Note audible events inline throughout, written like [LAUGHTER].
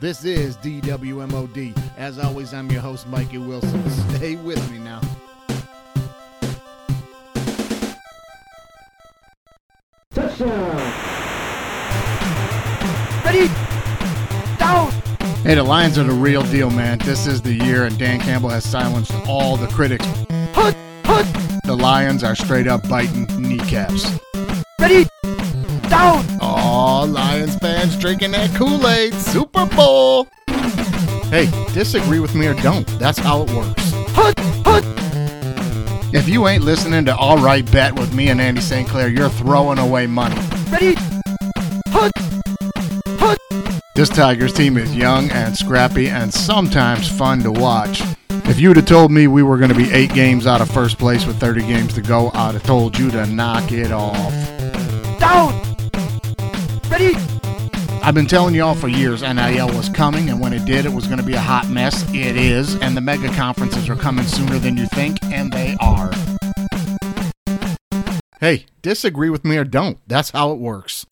This is DWMOD. As always, I'm your host, Mikey Wilson. Stay with me now. Ready? Down! Hey, the Lions are the real deal, man. This is the year, and Dan Campbell has silenced all the critics. Hut! Hut! The Lions are straight up biting kneecaps. Ready? Down! Lions fans drinking that Kool Aid. Super Bowl. Hey, disagree with me or don't. That's how it works. Hut! Hut! If you ain't listening to All Right Bet with me and Andy St. Clair, you're throwing away money. Ready? Hut! Hut! This Tigers team is young and scrappy and sometimes fun to watch. If you'd have told me we were going to be eight games out of first place with 30 games to go, I'd have told you to knock it off. Down! I've been telling y'all for years NIL was coming, and when it did, it was going to be a hot mess. It is, and the mega conferences are coming sooner than you think, and they are. Hey, disagree with me or don't. That's how it works.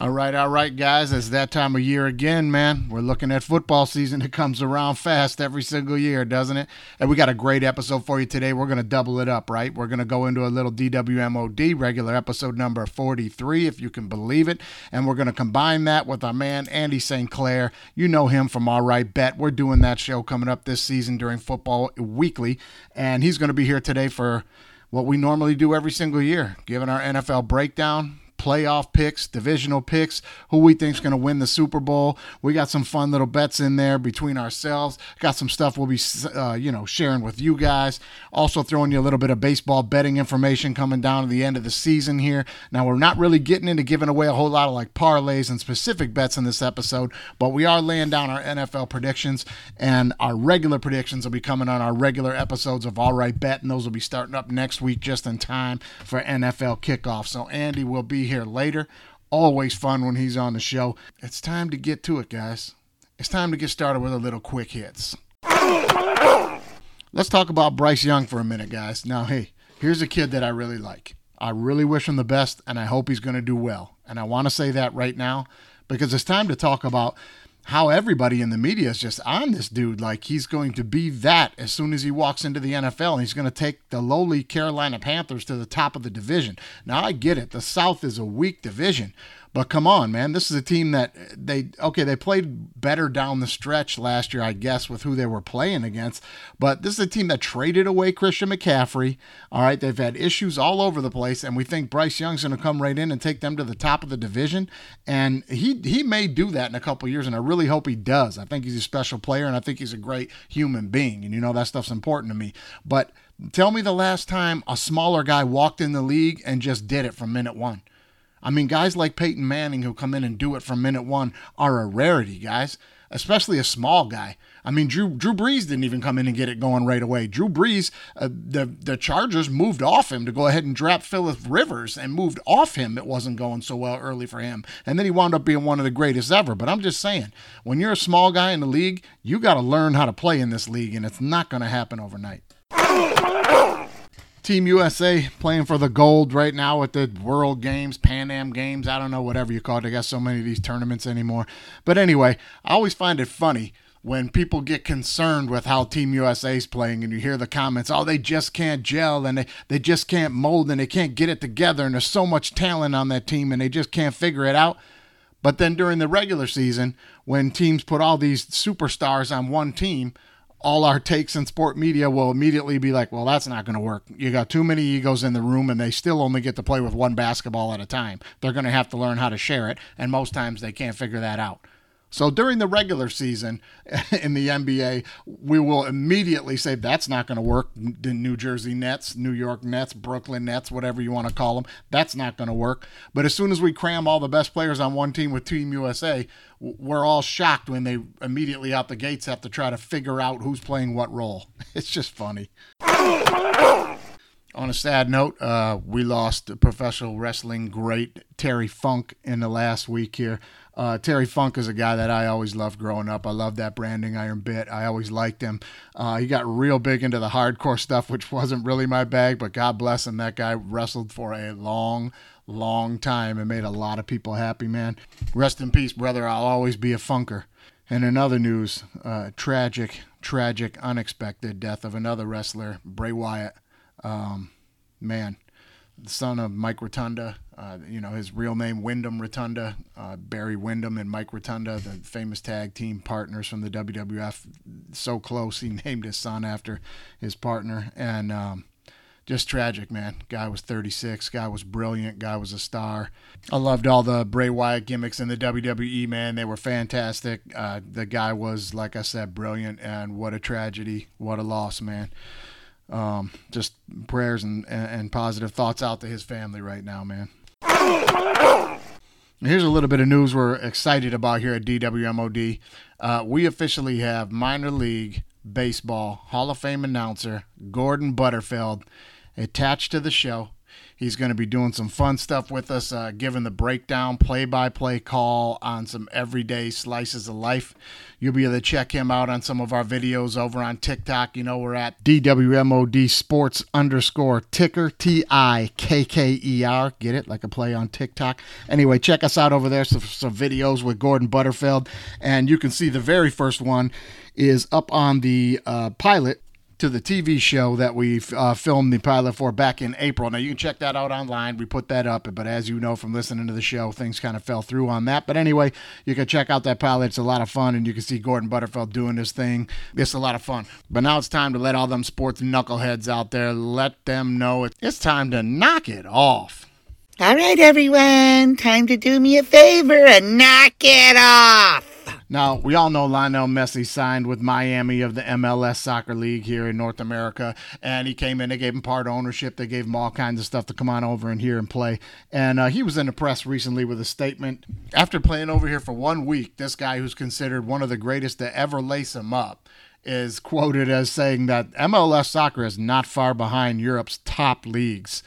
All right, all right, guys. It's that time of year again, man. We're looking at football season. It comes around fast every single year, doesn't it? And we got a great episode for you today. We're going to double it up, right? We're going to go into a little DWMOD, regular episode number 43, if you can believe it. And we're going to combine that with our man, Andy St. Clair. You know him from All Right Bet. We're doing that show coming up this season during Football Weekly. And he's going to be here today for what we normally do every single year, giving our NFL breakdown, playoff picks, divisional picks, who we think's going to win the Super Bowl. We got some fun little bets in there between ourselves. Got some stuff we'll be, uh, you know, sharing with you guys. Also throwing you a little bit of baseball betting information coming down to the end of the season here. Now we're not really getting into giving away a whole lot of like parlays and specific bets in this episode, but we are laying down our NFL predictions and our regular predictions will be coming on our regular episodes of All Right Bet, and those will be starting up next week just in time for NFL kickoff. So Andy will be here later. Always fun when he's on the show. It's time to get to it, guys. It's time to get started with a little quick hits. Let's talk about Bryce Young for a minute, guys. Now, hey, here's a kid that I really like. I really wish him the best, and I hope he's going to do well. And I want to say that right now because it's time to talk about how everybody in the media is just on this dude. Like he's going to be that as soon as he walks into the NFL. And he's going to take the lowly Carolina Panthers to the top of the division. Now, I get it. The South is a weak division. But come on, man. This is a team that they, okay, they played better down the stretch last year, I guess, with who they were playing against. But this is a team that traded away Christian McCaffrey. All right. They've had issues all over the place. And we think Bryce Young's going to come right in and take them to the top of the division. And he, he may do that in a couple years. And I really hope he does. I think he's a special player and I think he's a great human being. And you know, that stuff's important to me. But tell me the last time a smaller guy walked in the league and just did it from minute one. I mean, guys like Peyton Manning who come in and do it from minute one are a rarity, guys, especially a small guy. I mean, Drew Drew Brees didn't even come in and get it going right away. Drew Brees, uh, the the Chargers moved off him to go ahead and draft Philip Rivers and moved off him. It wasn't going so well early for him, and then he wound up being one of the greatest ever. But I'm just saying, when you're a small guy in the league, you got to learn how to play in this league, and it's not going to happen overnight. Team USA playing for the gold right now at the World Games, Pan Am Games. I don't know, whatever you call it. I got so many of these tournaments anymore. But anyway, I always find it funny when people get concerned with how Team USA is playing and you hear the comments, oh, they just can't gel and they, they just can't mold and they can't get it together and there's so much talent on that team and they just can't figure it out. But then during the regular season, when teams put all these superstars on one team, all our takes in sport media will immediately be like, well, that's not going to work. You got too many egos in the room, and they still only get to play with one basketball at a time. They're going to have to learn how to share it, and most times they can't figure that out. So during the regular season [LAUGHS] in the NBA, we will immediately say that's not going to work. The New Jersey Nets, New York Nets, Brooklyn Nets, whatever you want to call them, that's not going to work. But as soon as we cram all the best players on one team with Team USA, we're all shocked when they immediately out the gates have to try to figure out who's playing what role. [LAUGHS] It's just funny. On a sad note, uh, we lost professional wrestling great Terry Funk in the last week here. Uh, Terry Funk is a guy that I always loved growing up. I loved that branding iron bit. I always liked him. Uh, he got real big into the hardcore stuff, which [LAUGHS] wasn't really my bag, but God bless him. That guy wrestled for a long, long time and made a lot of people happy, man. Rest in peace, brother. I'll always be a funker. And in other news, uh, tragic, tragic, unexpected death of another wrestler, Bray Wyatt. Um, man, the son of Mike Rotunda, uh, you know, his real name, Windham Rotunda, uh, Barry Windham and Mike Rotunda, the famous tag team partners from the WWF. So close, he [LAUGHS] named his son after his partner. And um, just tragic, man. Guy was 36. Guy was brilliant. Guy was a star. I loved all the Bray Wyatt gimmicks in the WWE, man. They were fantastic. Uh, the guy was, like I said, brilliant. And what a tragedy. What a loss, man um, just prayers and, and, positive thoughts out to his family right now, man. Here's a little bit of news we're excited about here at DWMOD. Uh, we officially have minor league baseball Hall of Fame announcer Gordon Butterfield attached to the show. He's going to be doing some fun stuff with us, uh, giving the breakdown, play by play call on some everyday slices of life. You'll be able to check him out on some of our videos over on TikTok. You know, we're at DWMOD Sports underscore ticker, T I K K E R. Get it? Like a play on TikTok. Anyway, check us out over there. Some, some videos with Gordon Butterfield. And you can see the very first one is up on the uh, pilot to the TV show that we uh, filmed the pilot for back in April. Now, you can check that out online. We put that up, but as you know from listening to the show, things kind of fell through on that. But anyway, you can check out that pilot. It's a lot of fun, and you can see Gordon Butterfield doing this thing. It's a lot of fun. But now it's time to let all them sports knuckleheads out there, let them know it's time to knock it off. All right, everyone, time to do me a favor and knock it off. Now, we all know Lionel Messi signed with Miami of the MLS Soccer League here in North America, and he came in. They gave him part ownership. They gave him all kinds of stuff to come on over and here and play. And uh, he was in the press recently with a statement. After playing over here for one week, this guy who's considered one of the greatest to ever lace him up is quoted as saying that MLS soccer is not far behind Europe's top leagues.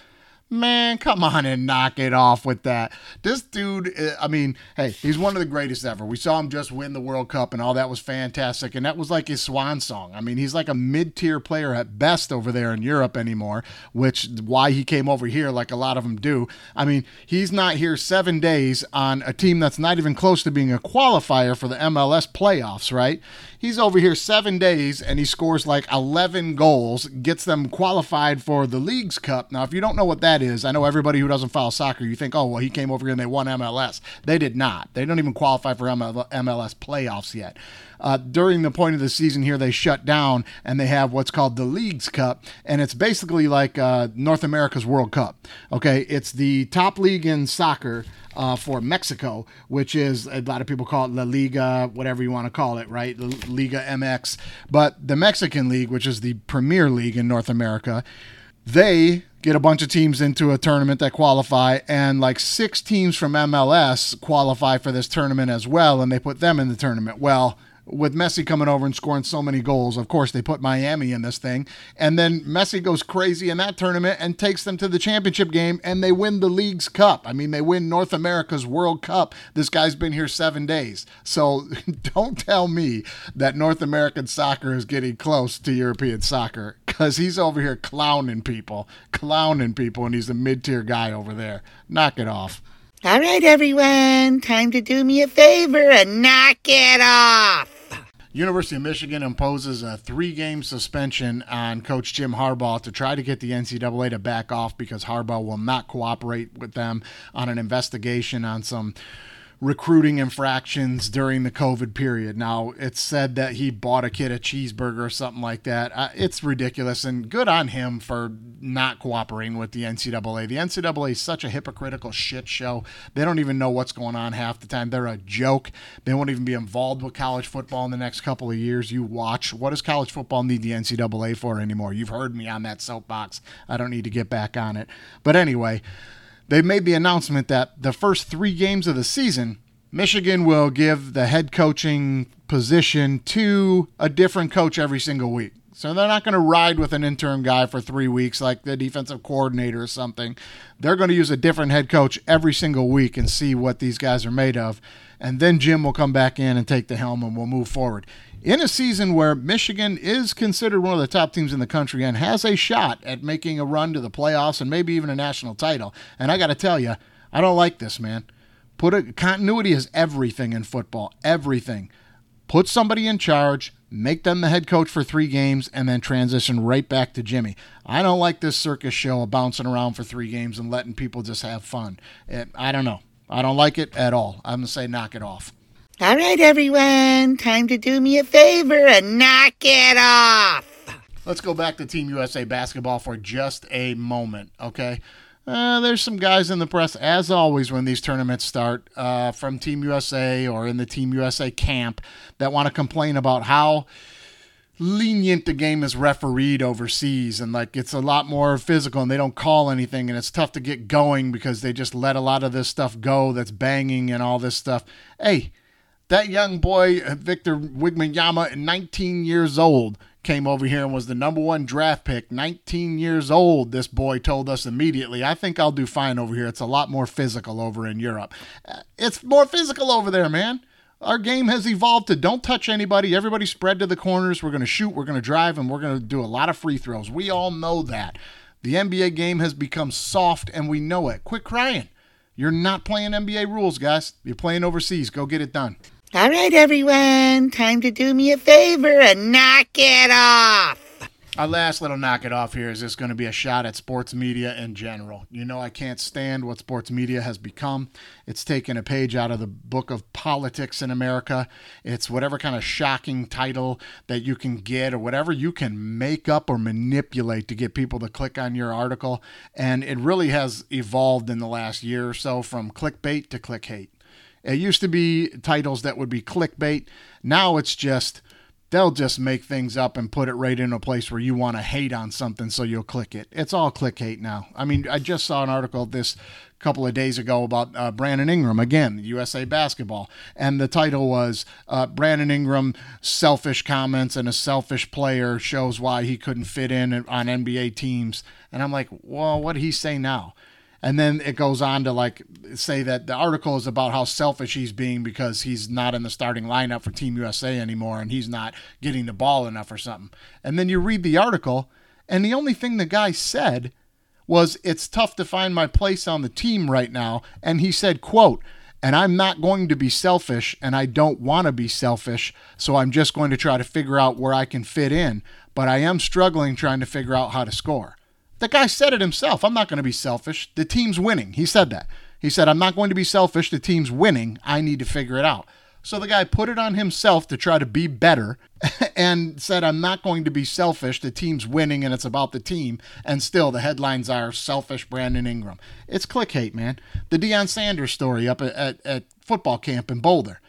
Man, come on and knock it off with that. This dude, eh, I mean, hey, he's one of the greatest ever. We saw him just win the World Cup and all that was fantastic. And that was like his swan song. I mean, he's like a mid tier player at best over there in Europe anymore, which why he came over here like a lot of them do. I mean, he's not here seven days on a team that's not even close to being a qualifier for the MLS playoffs, right? He's over here seven days and he scores like 11 goals, gets them qualified for the Leagues Cup. Now, if you don't know what that is, I know everybody who doesn't follow soccer, you think, oh, well, he came over here and they won MLS. They did not. They don't even qualify for MLS playoffs yet. Uh, during the point of the season here, they shut down and they have what's called the Leagues Cup, and it's basically like uh, North America's World Cup. Okay, it's the top league in soccer uh, for Mexico, which is a lot of people call it La Liga, whatever you want to call it, right? Liga MX. But the Mexican League, which is the premier league in North America, they get a bunch of teams into a tournament that qualify, and like six teams from MLS qualify for this tournament as well, and they put them in the tournament. Well, with Messi coming over and scoring so many goals. Of course, they put Miami in this thing. And then Messi goes crazy in that tournament and takes them to the championship game and they win the league's cup. I mean, they win North America's World Cup. This guy's been here seven days. So [LAUGHS] don't tell me that North American soccer is getting close to European soccer because he's over here clowning people, clowning people, and he's a mid tier guy over there. Knock it off. All right, everyone, time to do me a favor and knock it off. University of Michigan imposes a three-game suspension on Coach Jim Harbaugh to try to get the NCAA to back off because Harbaugh will not cooperate with them on an investigation on some recruiting infractions during the COVID period. Now, it's said that he bought a kid a cheeseburger or something like that. Uh, it's ridiculous, and good on him for not cooperating with the NCAA. The NCAA is such a hypocritical shit show. They don't even know what's going on half the time. They're a joke. They won't even be involved with college football in the next couple of years. You watch. What does college football need the NCAA for anymore? You've heard me on that soapbox. I don't need to get back on it. But anyway, they made the announcement that the first three games of the season, Michigan will give the head coaching position to a different coach every single week. So they're not going to ride with an intern guy for three weeks like the defensive coordinator or something. They're going to use a different head coach every single week and see what these guys are made of. And then Jim will come back in and take the helm and we'll move forward. In a season where Michigan is considered one of the top teams in the country and has a shot at making a run to the playoffs and maybe even a national title. And I got to tell you, I don't like this, man. Put a continuity is everything in football. Everything. Put somebody in charge, make them the head coach for three games, and then transition right back to Jimmy. I don't like this circus show of bouncing around for three games and letting people just have fun. It, I don't know. I don't like it at all. I'm going to say knock it off. All right, everyone, time to do me a favor and knock it off. Let's go back to Team USA basketball for just a moment, okay? Uh, there's some guys in the press, as always, when these tournaments start uh, from Team USA or in the Team USA camp that want to complain about how lenient the game is refereed overseas and like it's a lot more physical and they don't call anything and it's tough to get going because they just let a lot of this stuff go that's banging and all this stuff. Hey, that young boy, Victor Wembanyama, 19 years old, came over here and was the number one draft pick. 19 years old, this boy told us immediately. I think I'll do fine over here. It's a lot more physical over in Europe. Uh, It's more physical over there, man. Our game has evolved to don't touch anybody. Everybody spread to the corners. We're going to shoot, we're going to drive, and we're going to do a lot of free throws. We all know that. The NBA game has become soft, and we know it. Quit crying. You're not playing NBA rules, guys. You're playing overseas. Go get it done. All right, everyone, time to do me a favor and knock it off. Our last little knock it off here is just going to be a shot at sports media in general. You know, I can't stand what sports media has become. It's taken a page out of the book of politics in America. It's whatever kind of shocking title that you can get or whatever you can make up or manipulate to get people to click on your article. And it really has evolved in the last year or so from clickbait to click hate. It used to be titles that would be clickbait. Now it's just they'll just make things up and put it right in a place where you want to hate on something so you'll click it. It's all click hate now. I mean, I just saw an article this couple of days ago about uh, Brandon Ingram again, USA basketball, and the title was uh, Brandon Ingram selfish comments and a selfish player shows why he couldn't fit in on NBA teams. And I'm like, well, what did he say now? And then it goes on to like say that the article is about how selfish he's being because he's not in the starting lineup for Team USA anymore and he's not getting the ball enough or something. And then you read the article, and the only thing the guy said was it's tough to find my place on the team right now. And he said, quote, and I'm not going to be selfish and I don't want to be selfish. So I'm just going to try to figure out where I can fit in. But I am struggling trying to figure out how to score. The guy said it himself. I'm not going to be selfish. The team's winning. He said that. He said, I'm not going to be selfish. The team's winning. I need to figure it out. So the guy put it on himself to try to be better [LAUGHS] and said, I'm not going to be selfish. The team's winning and it's about the team. And still, the headlines are selfish Brandon Ingram. It's click hate, man. The Deion Sanders story up at, at, at football camp in Boulder.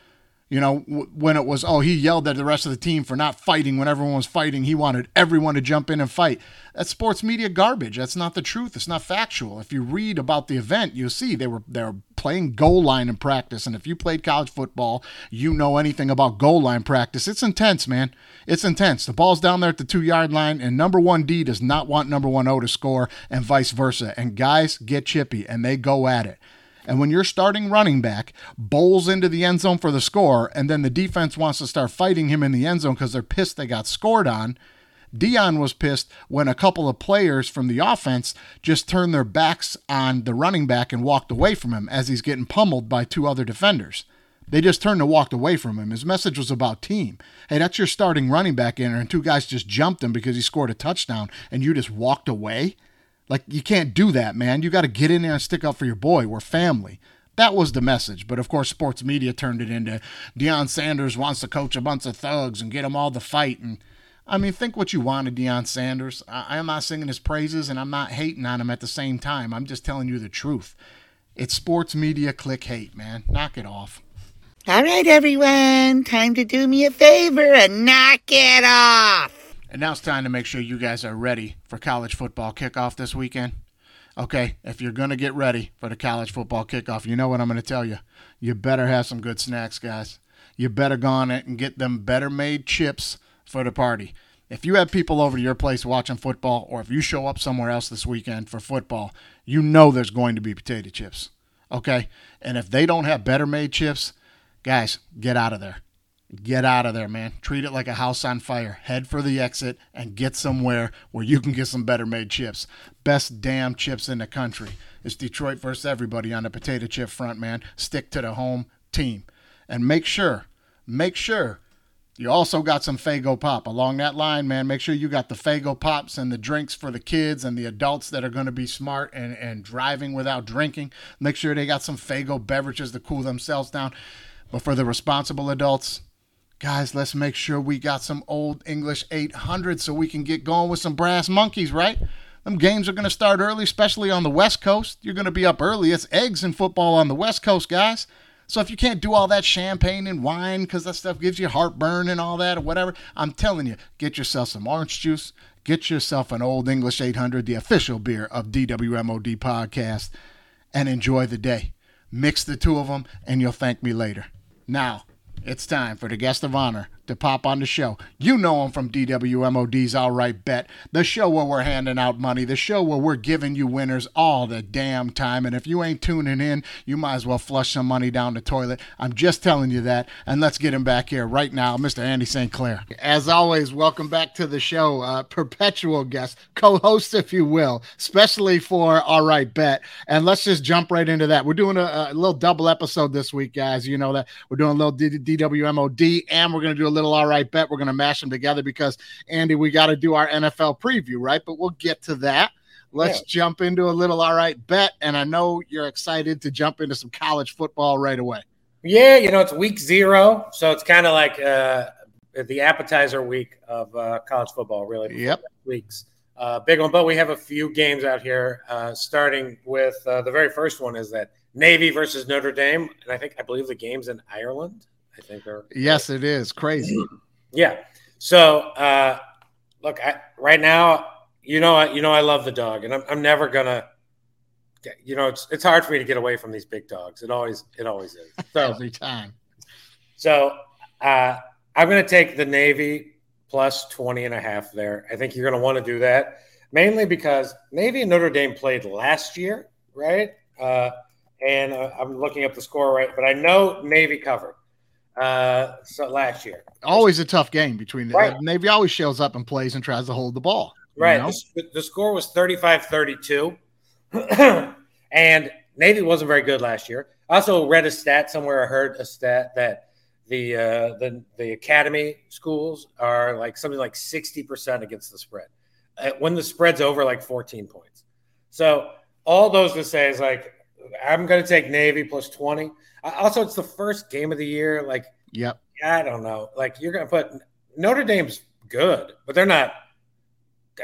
You know, w- when it was, oh, he yelled at the rest of the team for not fighting when everyone was fighting. He wanted everyone to jump in and fight. That's sports media garbage. That's not the truth. It's not factual. If you read about the event, you'll see they were they were playing goal line in practice. And if you played college football, you know anything about goal line practice. It's intense, man. It's intense. The ball's down there at the two yard line, and number one D does not want number one O to score, and vice versa. And guys get chippy and they go at it. And when your starting running back bowls into the end zone for the score, and then the defense wants to start fighting him in the end zone because they're pissed they got scored on, Deion was pissed when a couple of players from the offense just turned their backs on the running back and walked away from him as he's getting pummeled by two other defenders. They just turned and walked away from him. His message was about team. Hey, that's your starting running back in and two guys just jumped him because he scored a touchdown, and you just walked away? Like, you can't do that, man. You got to get in there and stick up for your boy. We're family. That was the message. But of course, sports media turned it into Deion Sanders wants to coach a bunch of thugs and get them all to fight. And I mean, think what you want of Deion Sanders. I, I'm not singing his praises and I'm not hating on him at the same time. I'm just telling you the truth. It's sports media click hate, man. Knock it off. All right, everyone, time to do me a favor and knock it off. And now it's time to make sure you guys are ready for college football kickoff this weekend. Okay, if you're going to get ready for the college football kickoff, you know what I'm going to tell you. You better have some good snacks, guys. You better go on it and get them better made chips for the party. if you have people over to your place watching football, or if you show up somewhere else this weekend for football, you know there's going to be potato chips. Okay? And if they don't have better made chips, guys, get out of there. Get out of there, man. Treat it like a house on fire. Head for the exit and get somewhere where you can get some better made chips. Best damn chips in the country. It's Detroit versus everybody on the potato chip front, man. Stick to the home team. And make sure, make sure you also got some Faygo Pop along that line, man. Make sure you got the Faygo Pops and the drinks for the kids and the adults that are going to be smart and, and driving without drinking. Make sure they got some Faygo beverages to cool themselves down. But for the responsible adults, guys, let's make sure we got some old English 800 so we can get going with some brass monkeys, right? Them games are going to start early, especially on the West Coast. You're going to be up early. It's eggs and football on the West Coast, guys. So if you can't do all that champagne and wine because that stuff gives you heartburn and all that or whatever, I'm telling you, get yourself some orange juice. Get yourself an Old English 800, the official beer of DWMOD podcast, and enjoy the day. Mix the two of them, and you'll thank me later. Now, it's time for the guest of honor to pop on the show. You know him from DWMOD's All Right Bet, the show where we're handing out money, the show where we're giving you winners all the damn time. And if you ain't tuning in, you might as well flush some money down the toilet. I'm just telling you that. And let's get him back here right now, Mr. Andy St. Clair. As always, welcome back to the show, uh, perpetual guest, co host, if you will, especially for All Right Bet. And let's just jump right into that. We're doing a, a little double episode this week, guys. You know that we're doing a little DWMOD and we're going to do a little all right bet. We're going to mash them together because, Andy, we got to do our NFL preview, right? But we'll get to that. Let's yeah. jump into a little all right bet. And I know you're excited to jump into some college football right away. Yeah, you know, it's week zero. So it's kind of like uh, the appetizer week of uh, college football, really. Yep. Weeks. Uh, big one, but we have a few games out here. Uh, starting with uh, the very first one is that Navy versus Notre Dame, and I think I believe the game's in Ireland. I think. Or, yes, it is crazy. [CLEARS THROAT] yeah. So uh, look, I, right now, you know, you know, I love the dog, and I'm, I'm never gonna. You know, it's it's hard for me to get away from these big dogs. It always it always is. So, [LAUGHS] Every time. So uh, I'm going to take the Navy plus 20 and a half there. I think you're going to want to do that mainly because Navy and Notre Dame played last year, right? Uh, and uh, I'm looking up the score right, but I know Navy covered uh, so last year. Always a tough game between the right. Navy always shows up and plays and tries to hold the ball. Right. The, the, score was 35 32. [CLEARS THROAT] and Navy wasn't very good last year. I also read a stat somewhere. I heard a stat that the uh, the the academy schools are like something like 60% against the spread uh, when the spread's over like 14 points. So all those to say is like I'm going to take Navy plus 20. Also, it's the first game of the year. Like, yep. I don't know. Like, you're going to put Notre Dame's good, but they're not.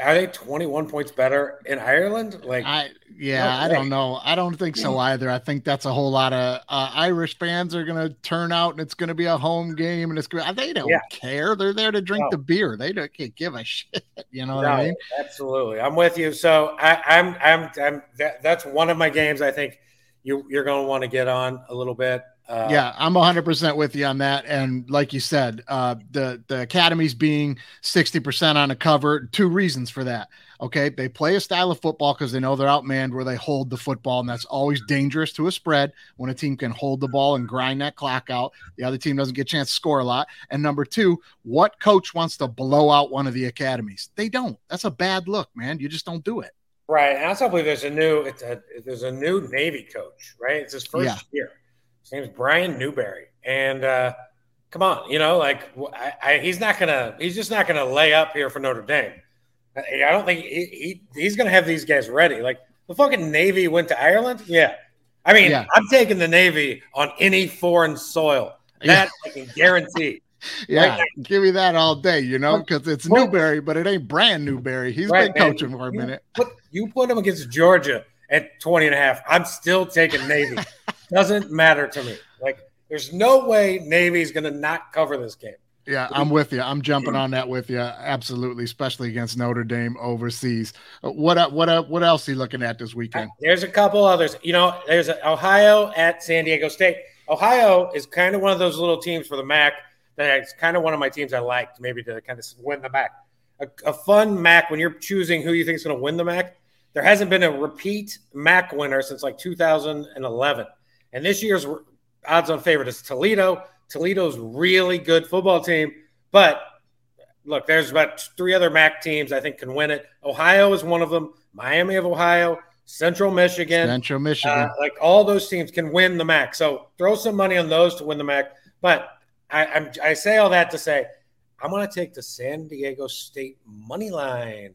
Are they 21 points better in Ireland? Like, I yeah, I don't know. I don't think so either. I think that's a whole lot of uh, Irish fans are going to turn out, and it's going to be a home game, and it's going to, They don't yeah. care. They're there to drink no. the beer. They don't give a [LAUGHS] shit. You know what I mean? Absolutely, I'm with you. So I, I'm, I'm, I'm. That, that's one of my games. I think you, you're going to want to get on a little bit. Uh, yeah, I'm 100% with you on that. And like you said, uh, the the academies being 60% on a cover, two reasons for that. Okay, they play a style of football because they know they're outmanned where they hold the football, and that's always dangerous to a spread when a team can hold the ball and grind that clock out. The other team doesn't get a chance to score a lot. And number two, what coach wants to blow out one of the academies? They don't. That's a bad look, man. You just don't do it. Right. And I also believe there's a new it's a there's a new Navy coach, right? It's his first yeah. year. His name's Brian Newberry. And uh come on, you know, like I, I, he's not gonna he's just not gonna lay up here for Notre Dame. I, I don't think he, he he's gonna have these guys ready. Like the fucking Navy went to Ireland. Yeah. I mean, yeah. I'm taking the Navy on any foreign soil. That yeah. I can guarantee. Yeah, right. give me that all day, you know, because it's Newberry, but it ain't brand Newberry. He's right, been coaching man. for a minute. You put, you put him against Georgia at 20 and a half. I'm still taking Navy. [LAUGHS] Doesn't matter to me. Like, there's no way Navy's going to not cover this game. Yeah, I'm with you. I'm jumping on that with you. Absolutely, especially against Notre Dame overseas. Uh, what uh, what uh, what else are you looking at this weekend? There's a couple others. You know, there's Ohio at San Diego State. Ohio is kind of one of those little teams for the MAC – that's kind of one of my teams I liked, maybe to kind of win the back. a, a fun MAC when you're choosing who you think is going to win the MAC. There hasn't been a repeat MAC winner since like 2011, and this year's odds-on favorite is Toledo. Toledo's really good football team, but look, there's about three other MAC teams I think can win it. Ohio is one of them. Miami of Ohio, Central Michigan, Central Michigan. uh, like all those teams can win the MAC. So throw some money on those to win the MAC. But I, I'm, I say all that to say I'm going to take the San Diego State money line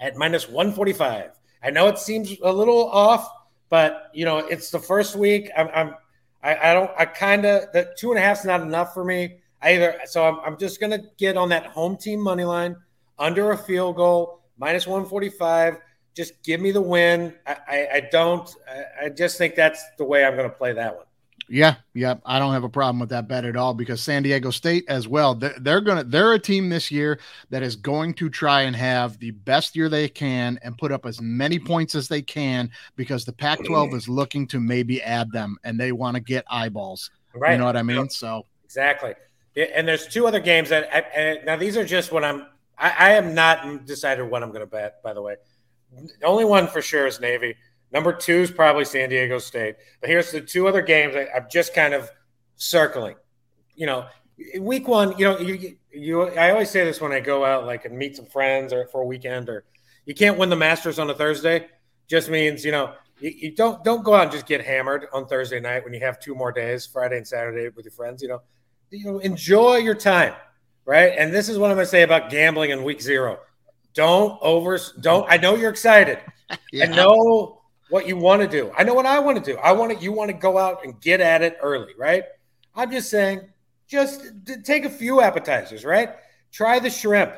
at minus 145. I know it seems a little off, but you know it's the first week. I'm, I'm I, I don't I kind of the two and a half is not enough for me either. So I'm, I'm just going to get on that home team money line under a field goal minus 145 just give me the win. I, I, I don't. I, I, just think that's the way I'm going to play that one. Yeah, yeah, I don't have a problem with that bet at all because San Diego State as well. They're, they're gonna. They're a team this year that is going to try and have the best year they can and put up as many points as they can because the Pac-12 is looking to maybe add them and they want to get eyeballs. Right. You know what I mean? So exactly. And there's two other games that I, now these are just what I'm. I, I am not decided what I'm going to bet. By the way, the only one for sure is Navy. Number two is probably San Diego State. But here's the two other games I, am just kind of circling. You know, week one, you know, you, you, I always say this when I go out, like, and meet some friends or for a weekend, or you can't win the Masters on a Thursday. Just means, you know, you, you don't don't go out and just get hammered on Thursday night when you have two more days, Friday and Saturday with your friends. You know, you know, enjoy your time, right? And this is what I'm going to say about gambling in week zero. Don't over. Don't. I know you're excited. [LAUGHS] yeah. I know what you want to do. I know what I want to do. I want to. You want to go out and get at it early, right? I'm just saying, just take a few appetizers, right? Try the shrimp.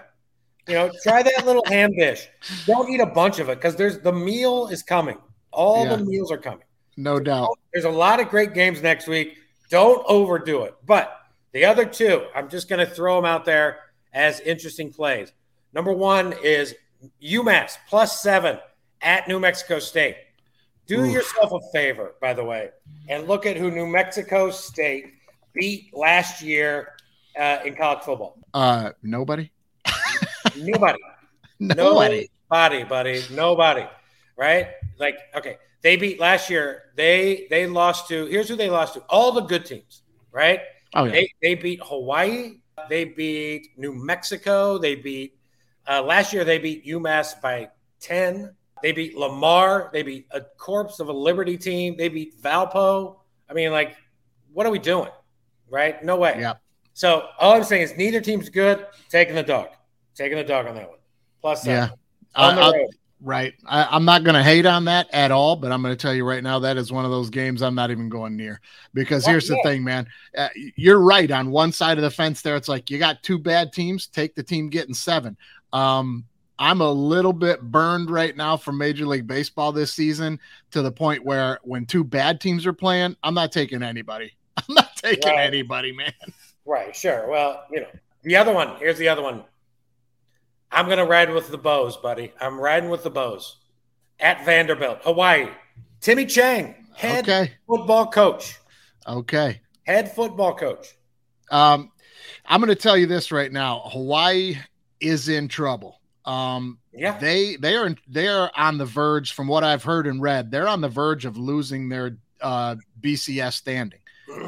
You know, try that [LAUGHS] little ham dish. Don't eat a bunch of it because there's the meal is coming. All yeah. the meals are coming. No doubt. There's a lot of great games next week. Don't overdo it. But the other two, I'm just going to throw them out there as interesting plays. Number one is UMass plus seven at New Mexico State. Do Oof. yourself a favor, by the way, and look at who New Mexico State beat last year uh, in college football. Uh, nobody. [LAUGHS] nobody. nobody. Nobody, buddy. Nobody. Right? Like, okay, they beat last year. They they lost to. Here's who they lost to. All the good teams. Right? Oh yeah. They, they beat Hawaii. They beat New Mexico. They beat uh, last year. They beat UMass by ten. They beat Lamar. They beat a corpse of a Liberty team. They beat Valpo. I mean, like, what are we doing? Right? No way. Yeah. So all I'm saying is neither team's good. Taking the dog. Taking the dog on that one. Plus seven. Yeah. On the uh, road. Right. I, am not going to hate on that at all, but I'm going to tell you right now that is one of those games I'm not even going near because here's the thing, man. Uh, you're right on one side of the fence there. It's like you got two bad teams, take the team getting seven. Um, I'm a little bit burned right now from Major League Baseball this season to the point where when two bad teams are playing, I'm not taking anybody. [LAUGHS] I'm not taking right. anybody, man. Right, sure. Well, you know, the other one, here's the other one. I'm going to ride with the Bows, buddy. I'm riding with the Bows at Vanderbilt, Hawaii. Timmy Chang, head okay. football coach. Okay. Head football coach. Um, I'm going to tell you this right now. Hawaii is in trouble. Um, yeah, they they are they are on the verge, from what I've heard and read, they're on the verge of losing their uh, BCS standing.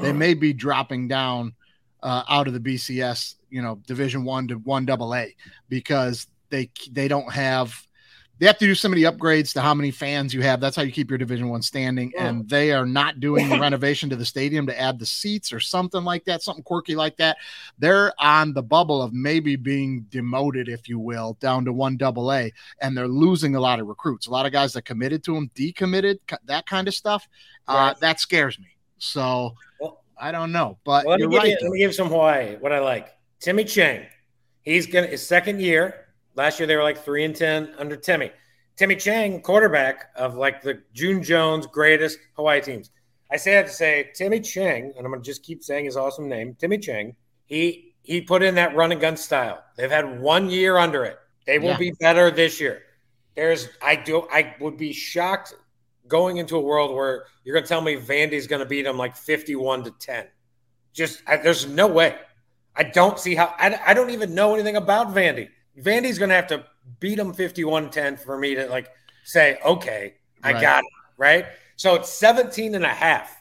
They may be dropping down uh, out of the BCS, you know, Division One to One Double A because they they don't have they have to do so many upgrades to how many fans you have. That's how you keep your Division One standing. Yeah. And they are not doing the [LAUGHS] renovation to the stadium to add the seats or something like that, something quirky like that. They're on the bubble of maybe being demoted, if you will, down to one double A, and they're losing a lot of recruits. A lot of guys that committed to them, decommitted, that kind of stuff. Uh, right. Uh, that scares me. So well, I don't know, but well, let, me right, you, let me give some Hawaii. What I like, Timmy Chang. He's gonna his second year Last year they were like three and ten under Timmy. Timmy Chang, quarterback of like the June Jones greatest Hawaii teams. I say that to say Timmy Chang, and I'm gonna just keep saying his awesome name, Timmy Chang. He he put in that run and gun style. They've had one year under it. They will yeah. be better this year. There's I do I would be shocked going into a world where you're gonna tell me Vandy's gonna beat them like 51 to 10. Just I, there's no way. I don't see how I, I don't even know anything about Vandy. Vandy's going to have to beat them 51-10 for me to like say, okay, I Right. got it, right? So it's 17 and a half,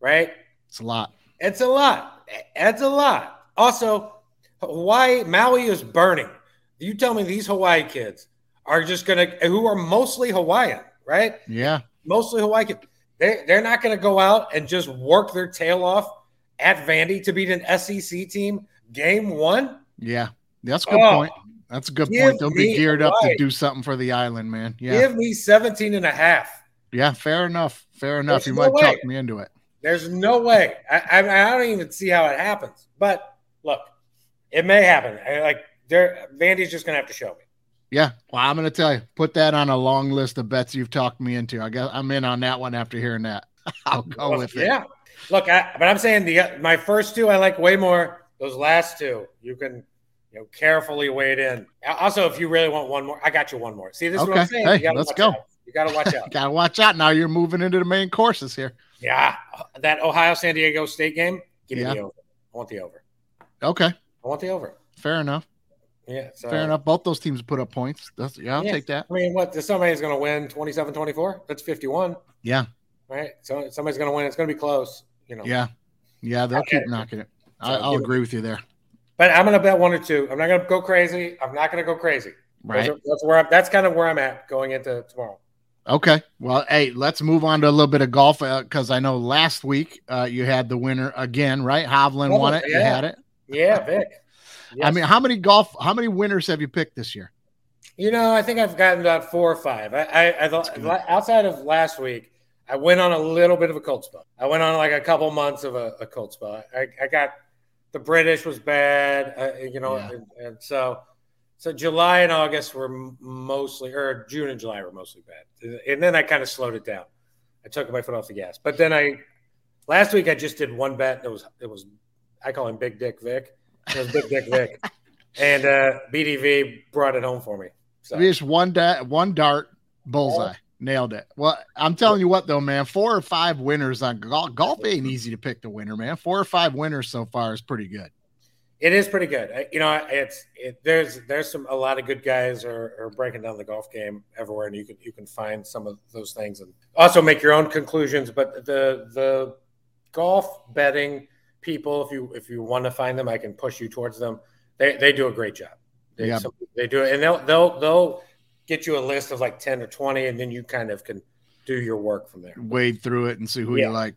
right? It's a lot. It's a lot. It's a lot. Also, Hawaii, Maui is burning. You tell me these Hawaii kids are just going to, who are mostly Hawaiian, right? Yeah. Mostly Hawaii kids. They, they're not going to go out and just work their tail off at Vandy to beat an SEC team game one. Yeah. That's a good Oh, point. That's a good give point. They'll be geared up to do something for the island, man. Yeah. Give me 17 and a half. Yeah. Fair enough. Fair enough. There's you no might way. talk me into it. There's no way. I, I, I don't even see how it happens. But look, it may happen. I, like, they're, Vandy's just going to have to show me. Yeah. Well, I'm going to tell you, put that on a long list of bets you've talked me into. I guess I'm in on that one after hearing that. [LAUGHS] I'll go Well, with it. Yeah. Look, I, but I'm saying the my first two I like way more. Those last two, you can you know carefully weighed in. Also, if you really want one more, I got you one more. See, this is what I'm Okay. saying. Hey, you gotta let's watch go. out. You got to watch out. [LAUGHS] Gotta watch out now. You're moving into the main courses here. yeah, that Ohio San Diego State game. Give me Yeah. the over. I want the over. Okay. I want the over. Fair enough. Yeah. So, Fair enough. Both those teams put up points. That's yeah, I'll Yeah. take that. I mean, what? Somebody's going to win 27-24? That's 51, Yeah. right? So somebody's going to win. It's going to be close. You know. Yeah. Yeah, they'll Okay. keep knocking it. I, So I'll give it- agree with you there. But I'm going to bet one or two. I'm not going to go crazy. I'm not going to go crazy. Right. are- that's where I'm, that's kind of where I'm at going into tomorrow. Okay. Well, hey, let's move on to a little bit of golf because I know last week uh, you had the winner again, right? Hovland won it. You Yeah. had it. Yeah, Vic. [LAUGHS] I mean, how many golf? How many winners have you picked this year? you know, I think I've gotten about four or five. I, I, I thought outside of last week, I went on a little bit of a cold spell. I went on like a couple months of a, a cold spell. I, I got the British was bad, uh, you know, Yeah. and, and so so July and August were mostly, or June and July were mostly bad, and then I kind of slowed it down. I took my foot off the gas, but then I last week I just did one bet. It was it was I call him Big Dick Vic. It was Big Dick Vic, [LAUGHS] and uh, BDV brought it home for me. So Just one da- one dart, bullseye, nailed it. Well, I'm telling you what though, man, four or five winners on golf. Golf ain't easy to pick the winner, man. Four or five winners so far is pretty good. It is pretty good. You know, it's it, there's there's some a lot of good guys are, are breaking down the golf game everywhere, and you can you can find some of those things and also make your own conclusions. But the the golf betting people, if you if you want to find them, I can push you towards them. They they do a great job. They, Yeah. some- they do it, and they'll they'll they'll get you a list of like ten or twenty, and then you kind of can do your work from there. Wade through it and see who Yeah. you like.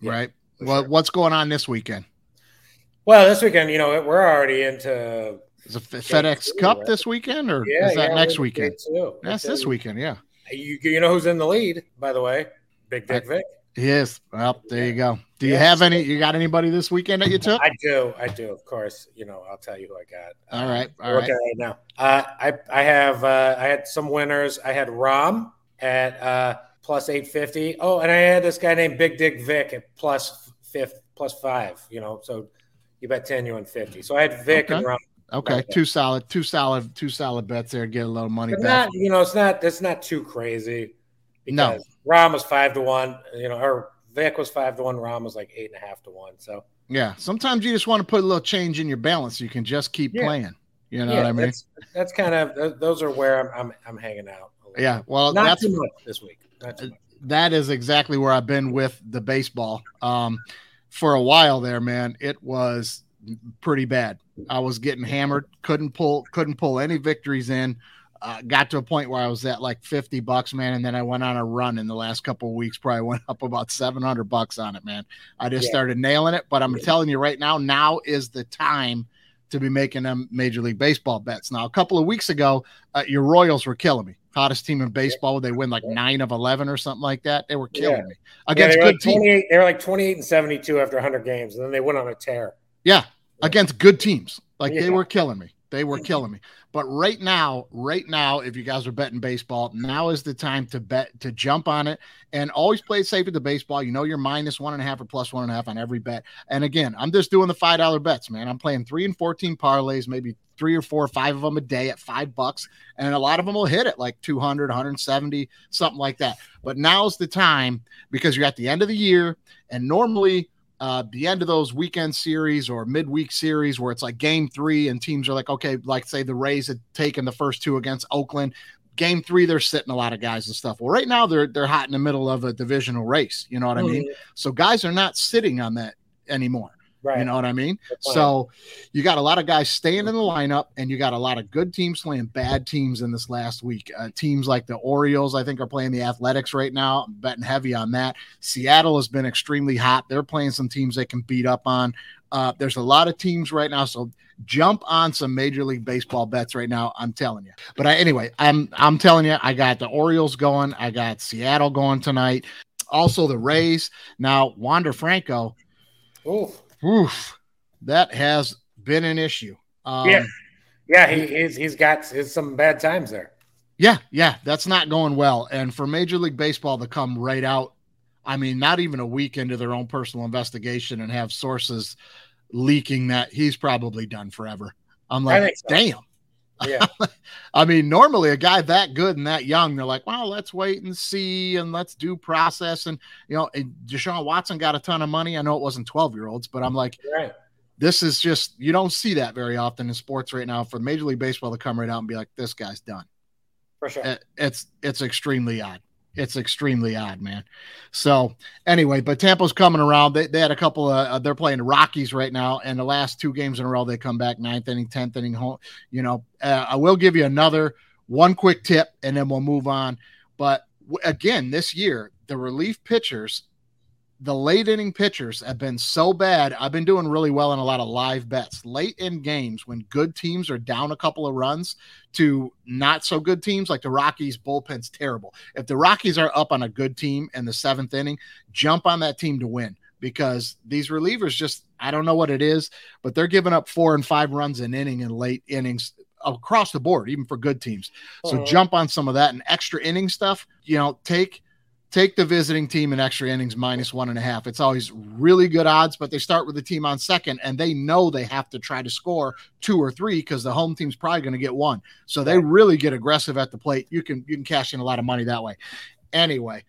Yeah, right. Well, sure. what's going on this weekend? Well, this weekend, you know, we're already into Is it FedEx two, Cup right? this weekend or yeah, is that next weekend? into day two. That's It's this in- weekend. Yeah. You you know who's in the lead, by the way? Big Dick Vic. He is. Well, there you go. Do you have any? You got anybody this weekend that you took? I do, I do, of course. You know, I'll tell you who I got. All right, all right. right now. Uh, I I have uh, I had some winners. I had Rahm at uh, plus eight fifty. Oh, and I had this guy named Big Dick Vic at plus fifth plus five. You know, so you bet ten, you win fifty. So I had Vic and Okay. Rahm. Okay, two solid, two solid, two solid bets there. Get a little money But back. not, you know, it's not it's not too crazy. No. Rahm was five to one. You know, or Vic was five to one. Rahm was like eight and a half to one. So Yeah, sometimes you just want to put a little change in your balance. so You can just keep Yeah. playing. You know yeah, what I mean? that's, that's kind of those are where I'm I'm, I'm hanging out. a Yeah. Well, not that's too much this week. Too much. that is exactly where I've been with the baseball. Um, for a while there, man, it was pretty bad. I was getting hammered, couldn't pull, couldn't pull any victories in. Uh, got to a point where I was at like 50 bucks, man. And then I went on a run in the last couple of weeks, probably went up about 700 bucks on it, man. I just Yeah. started nailing it. But I'm Yeah. telling you right now, now is the time to be making them Major League Baseball bets. Now, a couple of weeks ago, uh, your Royals were killing me. Hottest team in baseball. They win like nine of 11 or something like that. They were killing Yeah. me against good like teams. 28. They were like 28 and 72 after 100 games, and then they went on a tear. Yeah, against good teams. Like they were killing me. They were mm-hmm. killing me. But right now, right now, if you guys are betting baseball, now is the time to bet to jump on it and always play safe with the baseball. You know you're minus one and a half or plus one and a half on every bet. And again, I'm just doing the five dollar bets, man. I'm playing three and fourteen parlays, maybe three or four, or five of them a day at five bucks, and a lot of them will hit it like 200, 170, something like that. But now's the time because you're at the end of the year, and normally uh, the end of those weekend series or midweek series where it's like game three and teams are like, okay, like say the Rays had taken the first two against Oakland. Game three, they're sitting a lot of guys and stuff. Well, right now they're they're hot in the middle of a divisional race. You know what I mean? Mhm. So guys are not sitting on that anymore. Right. You know what I mean? So you got a lot of guys staying in the lineup, and you got a lot of good teams playing bad teams in this last week. Uh, teams like the Orioles, I think, are playing the Athletics right now. I'm betting heavy on that. Seattle has been extremely hot. They're playing some teams they can beat up on. Uh, there's a lot of teams right now, so jump on some Major League Baseball bets right now. I'm telling you. But I, anyway, I'm I'm telling you, I got the Orioles going. I got Seattle going tonight. Also the Rays. Now Wander Franco. Oof. Oof, that has been an issue. Um, Yeah. Yeah, he, he's he's got his, some bad times there. yeah, yeah, that's not going well. And for Major League Baseball to come right out, I mean, not even a week into their own personal investigation and have sources leaking that he's probably done forever. I'm like, so. damn. Yeah. [LAUGHS] I mean, normally a guy that good and that young, they're like, well, let's wait and see and let's do process. And, you know, and Deshaun Watson got a ton of money. I know it wasn't 12 year olds, but I'm like, right. this is just you don't see that very often in sports right now for Major League Baseball to come right out and be like, this guy's done. For sure. It- It's it's extremely odd. It's extremely odd, man. So anyway, but Tampa's coming around. They, they had a couple of uh, they're playing Rockies right now, and the last two games in a row they come back ninth inning, tenth inning home. You know, uh, I will give you another one quick tip, and then we'll move on. But w- again, this year the relief pitchers the late inning pitchers have been so bad. I've been doing really well in a lot of live bets. Late in games, when good teams are down a couple of runs to not so good teams, like the Rockies, bullpen's terrible. If the Rockies are up on a good team in the seventh inning, jump on that team to win because these relievers just, I don't know what it is, but they're giving up four and five runs an inning in late innings across the board, even for good teams. So Mhm. jump on some of that and extra inning stuff. You know, take take the visiting team in extra innings minus one and a half. It's always really good odds, but they start with the team on second and they know they have to try to score two or three because the home team's probably going to get one. So they really get aggressive at the plate. You can you can cash in a lot of money that way. Anyway,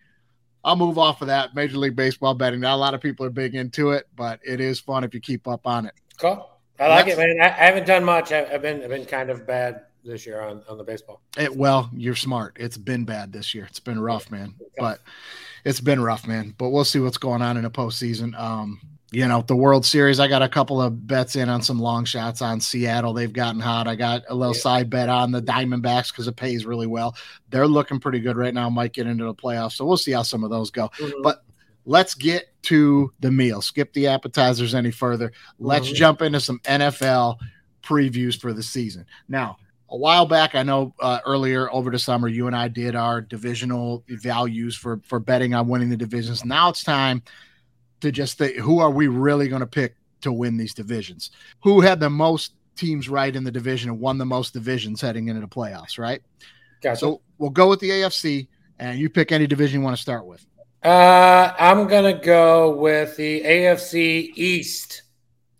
I'll move off of that. Major League Baseball betting. Not a lot of people are big into it, but it is fun if you keep up on it. Cool. I like it, man. I, I haven't done much. I, I've been I've been kind of bad this year on, on the baseball. It, well, you're smart. It's been bad this year. It's been rough, man. But it's been rough, man. But we'll see what's going on in the postseason. Um, you know, the World Series, I got a couple of bets in on some long shots on Seattle. They've gotten hot. I got a little Yeah. side bet on the Diamondbacks because it pays really well. They're looking pretty good right now. Might get into the playoffs. So we'll see how some of those go. Mhm. But let's get to the meal. Skip the appetizers any further. Let's Mhm. jump into some NFL previews for the season. Now, a while back, I know uh, earlier over the summer, you and I did our divisional values for for betting on winning the divisions. Now it's time to just think who are we really going to pick to win these divisions? Who had the most teams right in the division and won the most divisions heading into the playoffs, right? Gotcha. So we'll go with the AFC, and you pick any division you want to start with. uh, I'm gonna go with the AFC East.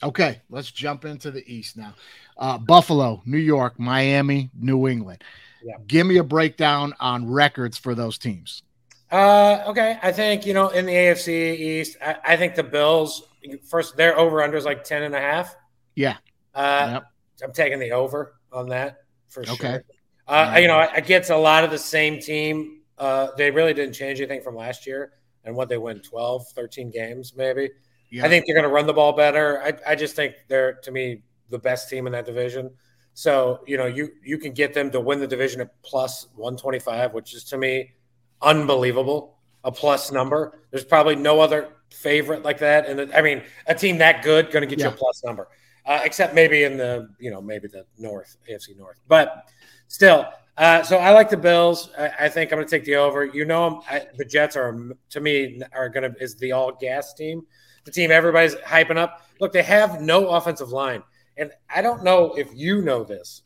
Okay, let's jump into the East now. Uh, Buffalo, New York, Miami, New England. Yeah. Give me a breakdown on records for those teams. Uh, okay. I think, you know, in the AFC East, I, I think the Bills, first, their over under is like 10 and a half. Yeah. Uh, Yep. I'm taking the over on that for Okay. sure. Uh, you know, I get a lot of the same team. Uh, they really didn't change anything from last year and what they win 12, 13 games, maybe. Yeah. I think they're going to run the ball better. I, I just think they're, to me, the best team in that division. So, you know, you, you can get them to win the division at plus 125, which is to me unbelievable. A plus number. There's probably no other favorite like that. And I mean, a team that good going to get you a plus number, uh, except maybe in the, you know, maybe the North, AFC North. But still, uh, so I like the Bills. I, I think I'm going to take the over. You know, I, the Jets are, to me, are going to, is the all gas team the team everybody's hyping up. Look, they have no offensive line. And I don't know if you know this,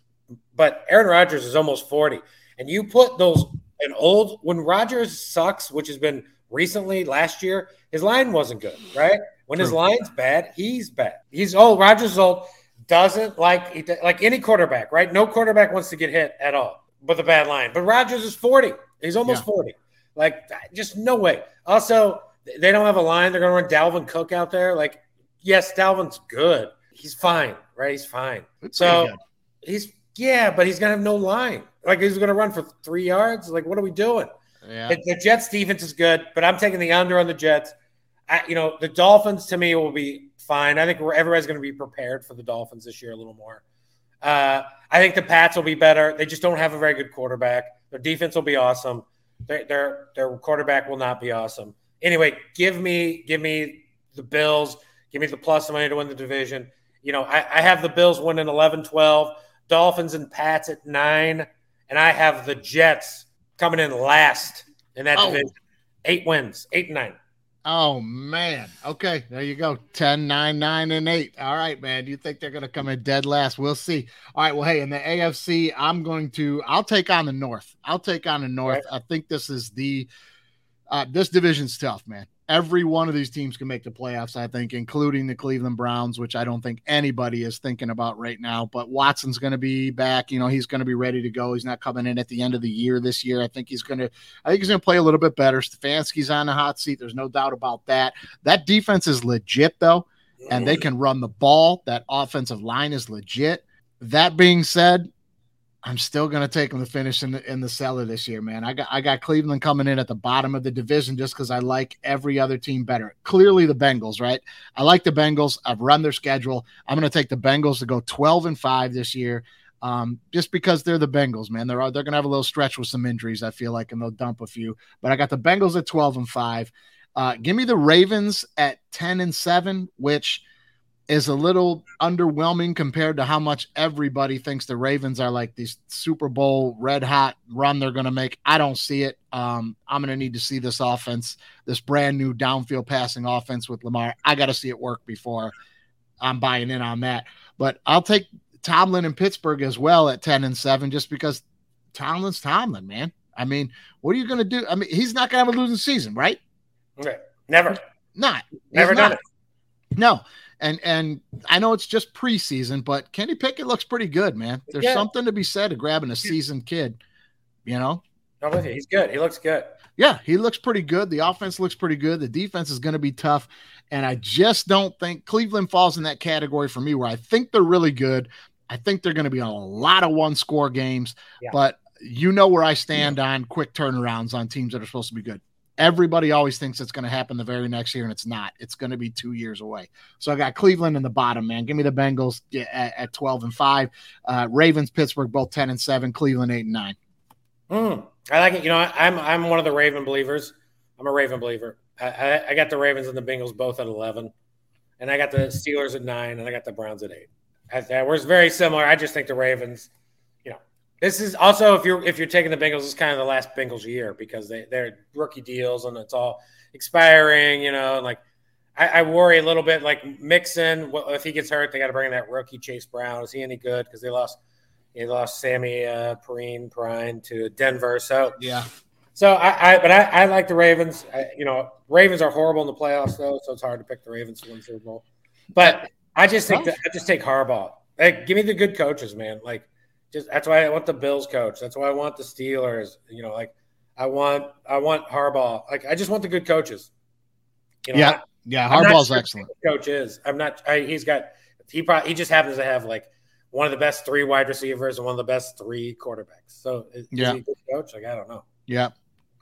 but Aaron Rodgers is almost 40. And you put those an old when Rodgers sucks, which has been recently last year, his line wasn't good, right? When his line's bad, he's bad. He's old. Rodgers old. Doesn't like like any quarterback, right? No quarterback wants to get hit at all with a bad line. But Rodgers is 40. He's almost Yeah. 40. Like just no way. Also, they don't have a line. They're going to run Dalvin Cook out there. Like, yes, Dalvin's good. He's fine, right? He's fine. So he's yeah, but he's gonna have no line. Like he's gonna run for three yards. Like, what are we doing? yeah. The, the Jets defense is good, but I'm taking the under on the Jets. I, you know, the Dolphins to me will be fine. I think we're, everybody's going to be prepared for the Dolphins this year a little more. Uh, I think the Pats will be better. They just don't have a very good quarterback. Their defense will be awesome. Their their, their quarterback will not be awesome. Anyway, give me give me the Bills. Give me the plus money to win the division. You know, I, I have the Bills winning 11 12, Dolphins and Pats at nine, and I have the Jets coming in last in that Oh. division. Eight wins, eight and nine. Oh man. Okay, there you go. 10, 9, 9, and 8. All right, man. You think they're gonna come in dead last? We'll see. All right. Well, hey, in the AFC, I'm going to I'll take on the North. I'll take on the North. I think this is the uh this division's tough, man. Every one of these teams can make the playoffs, I think, including the Cleveland Browns, which I don't think anybody is thinking about right now. But Watson's going to be back. You know, he's going to be ready to go. He's not coming in at the end of the year this year. I think he's going to I think he's going to play a little bit better. Stefanski's on the hot seat. There's no doubt about that. That defense is legit, though, and they can run the ball. That offensive line is legit. That being said, I'm still going to take them to finish in the in the cellar this year, man. I got I got Cleveland coming in at the bottom of the division just because I like every other team better. Clearly, the Bengals, right? I like the Bengals. I've run their schedule. I'm going to take the Bengals to go 12 and five this year um, just because they're the Bengals, man. They're they're gonna have a little stretch with some injuries. I feel like, and they'll dump a few. But I got the Bengals at twelve and five. Uh, give me the Ravens at ten and seven, which is a little underwhelming compared to how much everybody thinks the Ravens are like these Super Bowl red hot run they're going to make. I don't see it. Um, I'm going to need to see this offense, this brand new downfield passing offense with Lamar. I got to see it work before I'm buying in on that. But I'll take Tomlin and Pittsburgh as well at 10 and 7 just because Tomlin's Tomlin, man. I mean, what are you going to do? I mean, he's not going to have a losing season, right? Okay. Never, Not. He's never done not. it. No. And and I know it's just preseason, but Kenny Pickett looks pretty good, man. There's Yeah. something to be said of grabbing a seasoned kid, you know? I'm with you. He's good. He looks good. Yeah, he looks pretty good. The offense looks pretty good. The defense is going to be tough. And I just don't think Cleveland falls in that category for me where I think they're really good. I think they're going to be on a lot of one score games, Yeah. but you know where I stand on quick turnarounds on teams that are supposed to be good. Everybody always thinks it's going to happen the very next year, and it's not. It's going to be two years away. So I got Cleveland in the bottom, man. Give me the Bengals at, at 12 and 5. Uh, Ravens, Pittsburgh, both 10 and 7. Cleveland, 8 and 9. Hmm. I like it. You know, I, I'm I'm one of the Raven believers. I'm a Raven believer. I, I, I got the Ravens and the Bengals both at 11, and I got the Steelers at nine, and I got the Browns at eight. I, I, we're very similar. I just think the Ravens. This is also if you're if you're taking the Bengals, it's kind of the last Bengals year because they they're rookie deals and it's all expiring. You know, and like I, I worry a little bit. Like Mixon, well, if he gets hurt, they got to bring in that rookie Chase Brown. Is he any good? Because they lost. They lost Sammy uh, Perine, Prine to Denver. So Yeah. so I, I but I, I like the Ravens. I, you know, Ravens are horrible in the playoffs though, so it's hard to pick the Ravens to win Super Bowl. But I just think that I just take Harbaugh. Like, give me the good coaches, man. Like, just that's why I want the Bills coach. That's why I want the Steelers. You know, like I want I want Harbaugh. Like, I just want the good coaches. You know, Yeah. Yeah. I'm not Harbaugh's sure excellent. Coach is. I'm not. I, he's got. He probably. He just happens to have like one of the best three wide receivers and one of the best three quarterbacks. So is, Yeah. is he a good coach? Like I don't know. Yeah.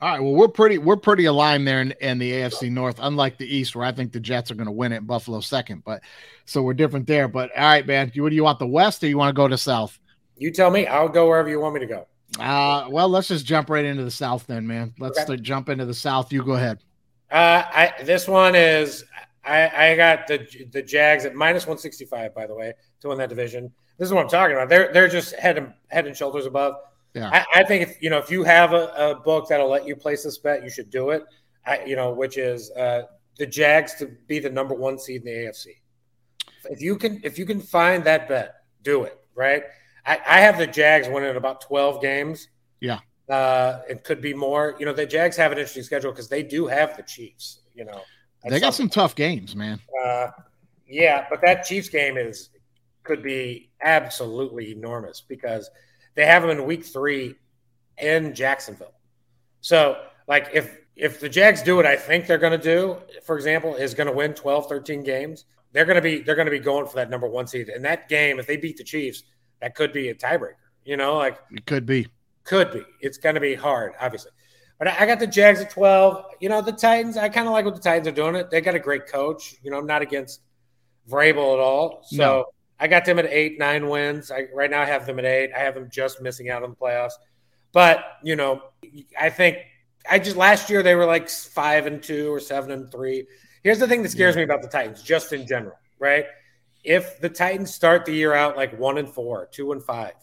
All right. Well, we're pretty we're pretty aligned there in, in the AFC North, unlike the East, where I think the Jets are going to win it, Buffalo second. But so we're different there. But all right, man. You, what do you want the West or you want to go to South? You tell me. I'll go wherever you want me to go. Uh, well, let's just jump right into the South then, man. Let's Okay. jump into the South. You go ahead. Uh, I this one is I, I got the the Jags at minus one sixty five. By the way, to win that division. This is what I'm talking about. They're they're just head and head and shoulders above. Yeah. I, I think if you know if you have a, a book that'll let you place this bet, you should do it. I, you know, which is uh, the Jags to be the number one seed in the AFC. If you can if you can find that bet, do it. Right. I, I have the Jags winning about twelve games. Yeah. Uh, it could be more. You know, the Jags have an interesting schedule because they do have the Chiefs. You know, They got some tough games, man. uh, yeah, but that Chiefs game is could be absolutely enormous because they have them in week three in Jacksonville. So, like, if if the Jags do what I think they're going to do, for example, is going to win 12, 13 games, they're going to be they're going to be going for that number one seed. And that game, if they beat the Chiefs, that could be a tiebreaker. You know, like It could be. could be. It's going to be hard, obviously. But I got the Jags at 12. You know, the Titans, I kind of like what the Titans are doing. It. They got a great coach. You know, I'm not against Vrabel at all. So No. I got them at eight, nine wins. I, right now I have them at eight. I have them just missing out on the playoffs. But, you know, I think I just last year they were like five and two or seven and three. Here's the thing that scares me about the Titans, just in general, right? If the Titans start the year out like one and four, two and five,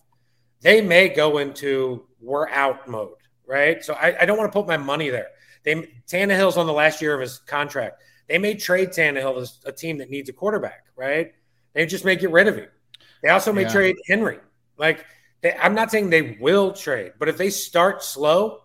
they may go into we're out mode, right? So I, I don't want to put my money there. They Tannehill's on the last year of his contract. They may trade Tannehill as a team that needs a quarterback, right? They just may get rid of him. They also may Yeah. trade Henry. Like they, I'm not saying they will trade, but if they start slow,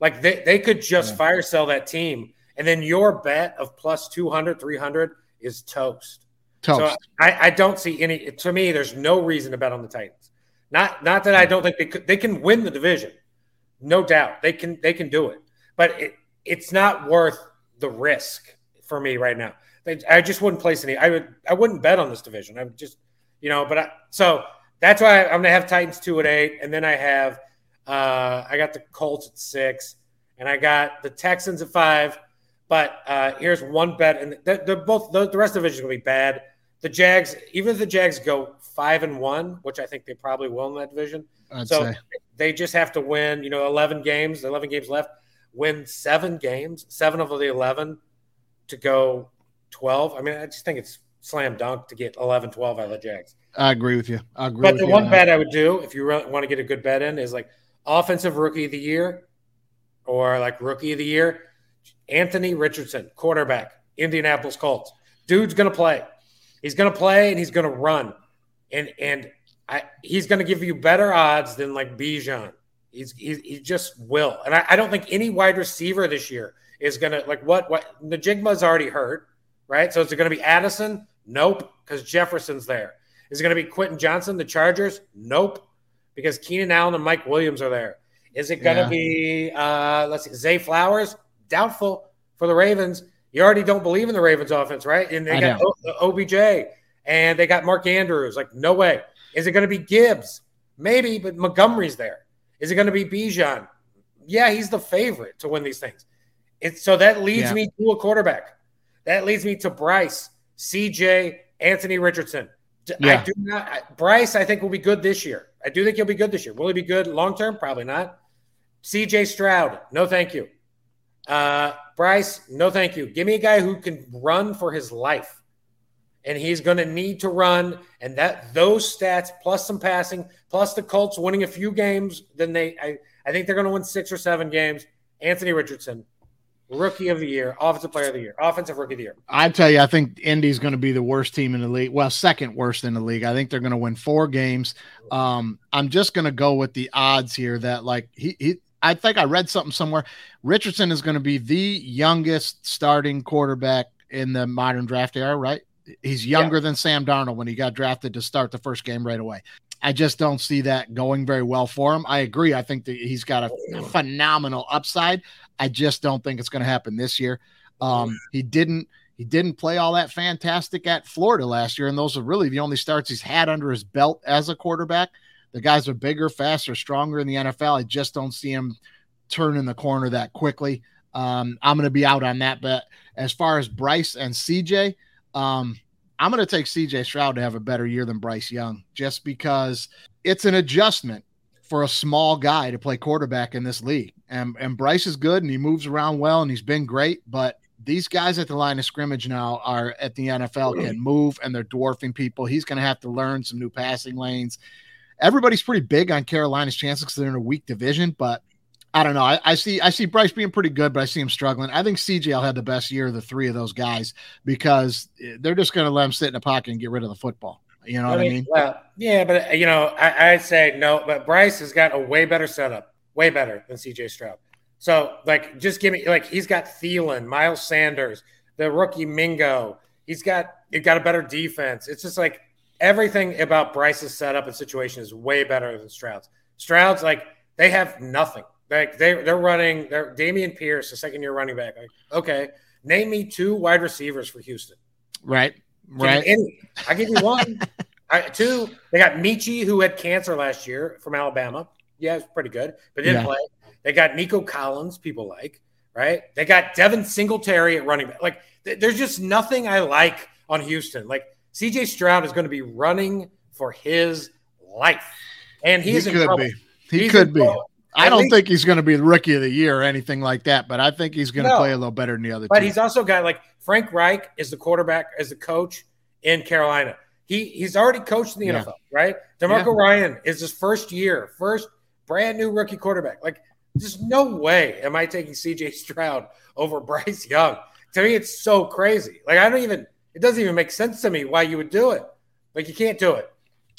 like they, they could just Yeah. fire sell that team, and then your bet of plus 200, 300 is toast. Toast. So I, I don't see any. To me, there's no reason to bet on the Titans. Not not that I don't think they could. They can win the division, no doubt. They can they can do it, but it, it's not worth the risk for me right now. They- I just wouldn't place any. I would I wouldn't bet on this division. I'm just you know. But I, so that's why I'm gonna have Titans two at eight, and then I have uh, I got the Colts at six, and I got the Texans at five. But uh, here's one bet, and they're, they're both the, the rest of the division is gonna be bad. The Jags, even if the Jags go five and one, which I think they probably will in that division, I'd so say. they just have to win. You know, eleven games, eleven games left. Win seven games, seven of the eleven to go twelve. I mean, I just think it's slam dunk to get 11, 12 out of the Jags. I agree with you. I agree But the one on bet I would do if you really want to get a good bet in is like offensive rookie of the year or like rookie of the year. Anthony Richardson, quarterback, Indianapolis Colts. Dude's gonna play. He's gonna play and he's gonna run. And and I, he's gonna give you better odds than like Bijan. He's, he's he just will. And I, I don't think any wide receiver this year is gonna like what what Njigba's already hurt, right? So is it gonna be Addison? Nope, because Jefferson's there. Is it going to be Quentin Johnston, the Chargers? Nope, because Keenan Allen and Mike Williams are there. Is it going to Yeah. be, uh, let's see, Zay Flowers? Doubtful for the Ravens. You already don't believe in the Ravens offense, right? And they I got o- uh, OBJ and they got Mark Andrews. Like, no way. Is it going to be Gibbs? Maybe, but Montgomery's there. Is it going to be Bijan? Yeah, he's the favorite to win these things. It's, so that leads Yeah. me to a quarterback. That leads me to Bryce, CJ, Anthony Richardson. D- I Yeah. do not. I- Bryce, I think will be good this year. I do think he'll be good this year. Will he be good long term? Probably not. CJ Stroud, no thank you. Uh, Bryce, no thank you. Give me a guy who can run for his life, and he's going to need to run. And that those stats plus some passing plus the Colts winning a few games, then they. I, I think they're going to win six or seven games. Anthony Richardson, rookie of the year, offensive player of the year, offensive rookie of the year. I tell you, I think Indy's going to be the worst team in the league. Well, second worst in the league. I think they're going to win four games. Um, I'm just going to go with the odds here that like he, he I think I read something somewhere. Richardson is going to be the youngest starting quarterback in the modern draft era, right? He's younger than Sam Darnold when he got drafted to start the first game right away. I just don't see that going very well for him. I agree. I think that he's got a phenomenal upside. I just don't think it's going to happen this year. Um, he didn't he didn't play all that fantastic at Florida last year, and those are really the only starts he's had under his belt as a quarterback. The guys are bigger, faster, stronger in the NFL. I just don't see him turning the corner that quickly. Um, I'm going to be out on that But As far as Bryce and CJ, um, I'm going to take CJ Stroud to have a better year than Bryce Young, just because it's an adjustment for a small guy to play quarterback in this league. And and Bryce is good and he moves around well and he's been great, but these guys at the line of scrimmage now are at the NFL can move and they're dwarfing people. He's going to have to learn some new passing lanes. Everybody's pretty big on Carolina's chances because they're in a weak division, but I don't know. I, I see I see Bryce being pretty good, but I see him struggling. I think CJ had the best year of the three of those guys because they're just going to let him sit in the pocket and get rid of the football. You know what I mean? Well, yeah, but uh, you know, I, I'd say no. But Bryce has got a way better setup, way better than CJ Stroud. So, like, just give me like he's got Thielen, Miles Sanders, the rookie Mingo. He's got he got a better defense. It's just like everything about Bryce's setup and situation is way better than Stroud's. Stroud's like they have nothing. Like they they're running. They're Dameon Pierce, the second year running back. Like okay, name me two wide receivers for Houston. Right. Give Right. any. I give you one. [LAUGHS] I, two. They got Metchie, who had cancer last year from Alabama. Yeah, it's pretty good, but didn't Yeah. play. They got Nico Collins. People like right. They got Devin Singletary at running back. Like th- there's just nothing I like on Houston. Like CJ Stroud is going to be running for his life, and He he's in could trouble. be. He He's could be. trouble. I At don't least- think he's going to be the rookie of the year or anything like that, but I think he's going to No. play a little better than the other But two. he's also got like Frank Reich is the quarterback, as the coach in Carolina. He he's already coached in the Yeah. NFL, right? DeMeco Yeah. Ryan is his first year, first brand new rookie quarterback. Like, there's no way am I taking CJ Stroud over [LAUGHS] Bryce Young. To me, it's so crazy. Like, I don't even. It doesn't even make sense to me why you would do it. Like, you can't do it.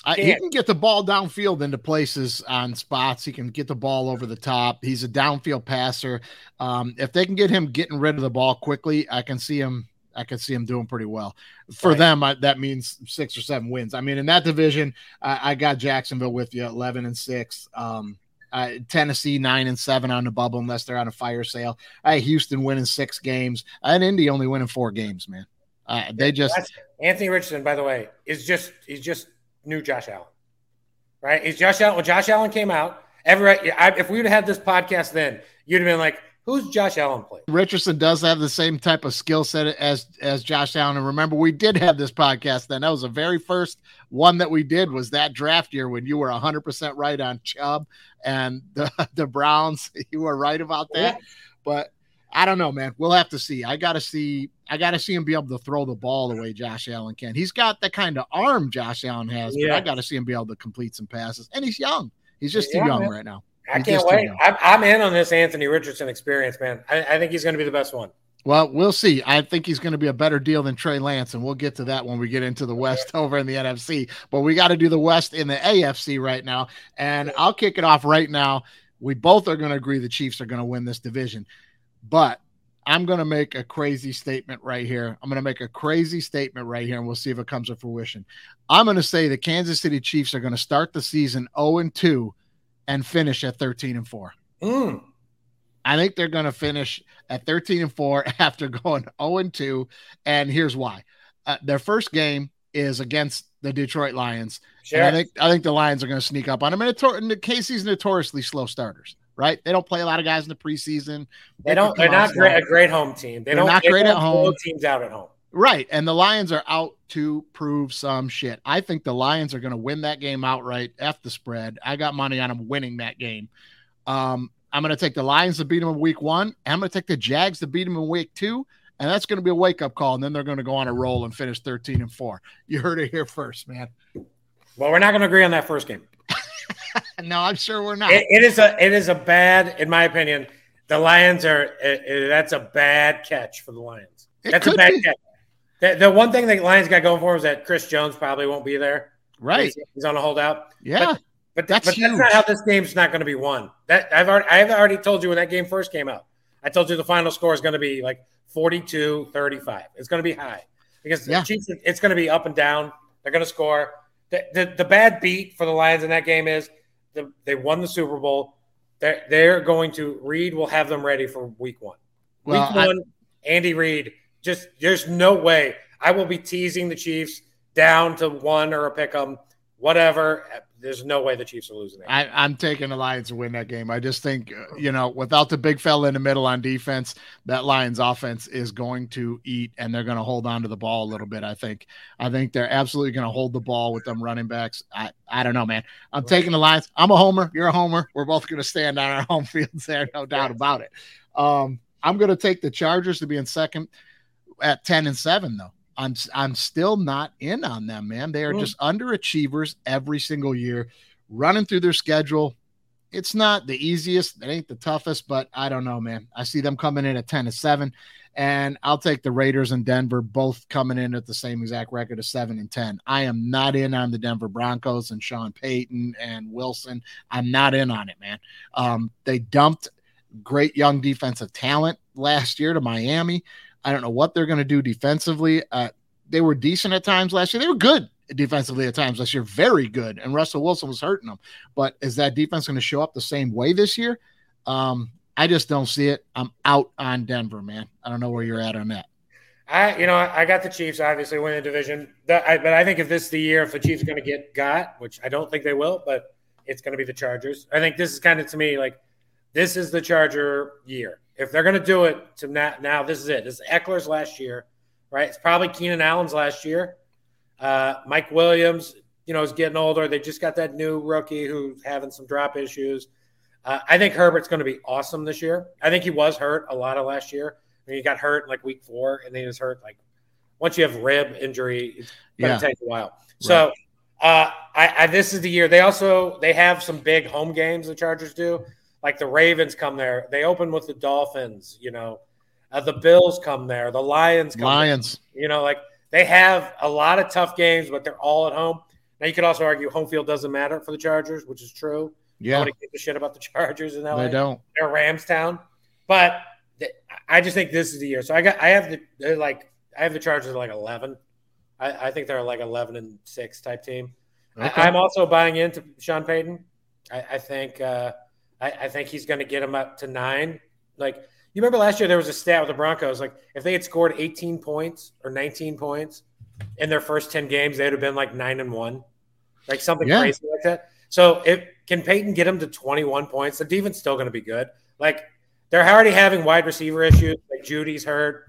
I, he can't. get the ball downfield into places on spots. He can get the ball over the top. He's a downfield passer. Um, if they can get him getting rid of the ball quickly, I can see him. I can see him doing pretty well. For Right. them, I, that means six or seven wins. I mean, in that division, I, I got Jacksonville with you, eleven and six. Um, uh, Tennessee nine and seven on the bubble unless they're on a fire sale. I Houston winning six games. And Indy only winning four games. Man, uh, they just That's, Anthony Richardson, by the way, is just he's just new Josh Allen, right? He's Josh Allen. When Josh Allen came out, every I, if we would have had this podcast then, you'd have been like, "Who's Josh Allen play?" Richardson does have the same type of skill set as as Josh Allen. And remember, we did have this podcast then. That was the very first one that we did was that draft year when you were 100% right on Chubb and the, [LAUGHS] the Browns. [LAUGHS] You were right about that. But I don't know, man. We'll have to see. I got to see. I got to see him be able to throw the ball the way Josh Allen can. He's got the kind of arm Josh Allen has, but Yeah. I got to see him be able to complete some passes. And he's young. He's just too young man. right now. I he's can't wait. I'm, I'm in on this Anthony Richardson experience, man. I, I think he's going to be the best one. Well, we'll see. I think he's going to be a better deal than Trey Lance, and we'll get to that when we get into the West [LAUGHS] over in the NFC. But we got to do the West in the AFC right now. And I'll kick it off right now. We both are going to agree the Chiefs are going to win this division. But I'm going to make a crazy statement right here. I'm going to make a crazy statement right here, and we'll see if it comes to fruition. I'm going to say the Kansas City Chiefs are going to start the season 0 and 2 and finish at 13 and 4. Mm. I think they're going to finish at 13 and 4 [LAUGHS] after going 0 and 2. And here's why. Uh, their first game is against the Detroit Lions. Sure. And I think I think the Lions are going to sneak up on them. And, the KC's notoriously slow starters, right? They don't play a lot of guys in the preseason. they don't. They're can come out not great, a great home team. They They're don't. not they great don't at home. Teams out at home. Right. And the Lions are out to prove some shit. I think the Lions are going to win that game outright. F the spread. I got money on them winning that game. Um, I'm going to take the Lions to beat them in week one. And I'm going to take the Jags to beat them in week two. And that's going to be a wake up call. And then they're going to go on a roll and finish 13 and four. You heard it here first, man. Well, we're not going to agree on that first game. [LAUGHS] No, I'm sure we're not. It, it is a. It is a bad, in my opinion. The Lions are. It, it- that's a bad catch for the Lions. That's a bad be. catch. The, the one thing the Lions got going for is that Chris Jones probably won't be there. right. He's, he's on a holdout. Yeah. But That's that's, but that's not how this game's not going to be won. That I've already I've already told you when that game first came out. I told you the final score is going to be like 42-35. It's going to be high because Yeah. the Chiefs. It's going to be up and down. They're going to score. The, the the bad beat for the Lions in that game is the, they won the Super Bowl. They're they're going to Reid will have them ready for Week One. Well, week I- one, Andy Reid. Just there's no way I will be teasing the Chiefs down to one or a pick 'em, whatever. There's no way the Chiefs are losing that. I, I'm taking the Lions to win that game. I just think, uh, you know, without the big fella in the middle on defense, that Lions offense is going to eat and they're going to hold on to the ball a little bit. I think. I think they're absolutely going to hold the ball with them running backs. I, I don't know, man. I'm taking the Lions. I'm a homer. You're a homer. We're both going to stand on our [LAUGHS] home fields there, no doubt about it. Um, I'm going to take the Chargers to be in second at 10 and 7, though. I'm I'm still not in on them, man. They are Mm. just underachievers every single year, running through their schedule. It's not the easiest, it ain't the toughest, but I don't know, man. I see them coming in at 10 to 7, and I'll take the Raiders and Denver both coming in at the same exact record of 7 and 10. I am not in on the Denver Broncos and Sean Payton and Wilson. I'm not in on it, man. Um, they dumped great young defensive talent last year to Miami. I don't know what they're going to do defensively. Uh, they were decent at times last year. They were good defensively at times last year, very good. And Russell Wilson was hurting them. But is that defense going to show up the same way this year? Um, I just don't see it. I'm out on Denver, man. I don't know where you're at on that. I, you know, I got the Chiefs obviously winning the division. I, but I think if this is the year, if the Chiefs are going to get got, which I don't think they will, but it's going to be the Chargers. I think this is kind of to me like this is the Charger year. If they're going to do it to now, now this is it. This is Ekeler's last year, right? It's probably Keenan Allen's last year. Uh, Mike Williams, you know, is getting older. They just got that new rookie who's having some drop issues. Uh, I think Herbert's going to be awesome this year. I think he was hurt a lot of last year. I mean, he got hurt in like week four, and then he was hurt like once you have rib injury, it's going to Yeah. take a while. So uh, I, I this is the year. They also they have some big home games. The Chargers do, like the Ravens come there. They open with the Dolphins. You know, uh, the Bills come there. The Lions come. there. Lions. You know, like they have a lot of tough games, but they're all at home. Now you could also argue home field doesn't matter for the Chargers, which is true. Yeah, Nobody gives a shit about the [LAUGHS] Chargers in LA. they don't. They're Ramstown, but I just think this is the year. So I got I have the they're like I have the Chargers at like eleven. I, I think they're like eleven and six type team. Okay. I, I'm also buying into Sean Payton. I, I think uh, I, I think he's going to get him up to nine. Like you remember last year, there was a stat with the Broncos. Like if they had scored 18 points or 19 points in their first 10 games, they'd have been like nine and one, like something Yeah. crazy like that. So if can Payton get him to 21 points, the defense still going to be good. Like they're already having wide receiver issues. Like Jeudy's hurt.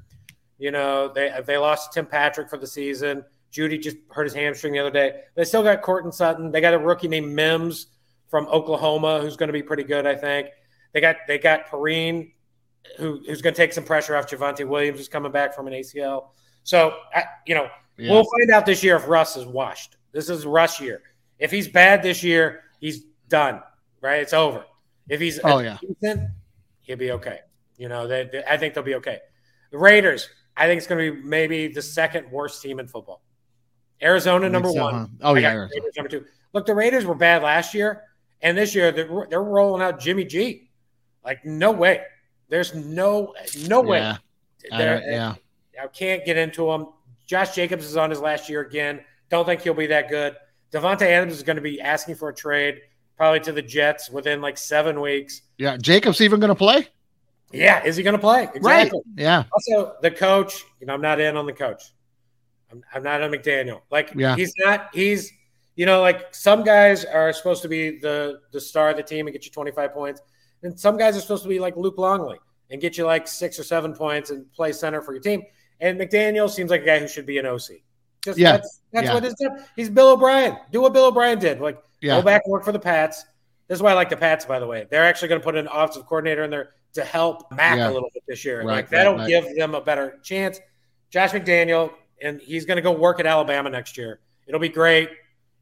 You know they they lost Tim Patrick for the season. Jeudy just hurt his hamstring the other day. They still got Courtland Sutton. They got a rookie named Mims from Oklahoma who's going to be pretty good, I think. They got they got Perine, who, who's going to take some pressure off Javonte Williams, who's coming back from an ACL. So I, you know, Yeah. we'll find out this year if Russ is washed. This is Russ year. If he's bad this year, he's done. Right? It's over. If he's Oh, yeah. decent, he'll be okay. You know, they, they- I think they'll be okay. The Raiders, I think it's going to be maybe the second worst team in football. Arizona number so, one. huh? Oh, I yeah, Arizona. Raiders number two. Look, the Raiders were bad last year, and this year they're, they're rolling out Jimmy G. Like no way. There's no no way. Yeah. I yeah. I can't get into him. Josh Jacobs is on his last year again. Don't think he'll be that good. Davante Adams is going to be asking for a trade, probably to the Jets within like seven weeks. Yeah. Jacobs even going to play? Yeah, is he going to play? Exactly. Right. Yeah. Also, the coach, you know, I'm not in on the coach. I'm, I'm not on McDaniel. Like, Yeah. he's not, he's, you know, like some guys are supposed to be the the star of the team and get you 25 points. And some guys are supposed to be like Luke Longley and get you like six or seven points and play center for your team. And McDaniel seems like a guy who should be an OC. Just Yeah. that's that's Yeah. what his he's Bill O'Brien. Do what Bill O'Brien did. Like Yeah. go back and work for the Pats. This is why I like the Pats, by the way. They're actually going to put an offensive coordinator in there to help Mac Yeah. a little bit this year. Right, like that'll right, right. give them a better chance. Josh McDaniel, and he's going to go work at Alabama next year. It'll be great.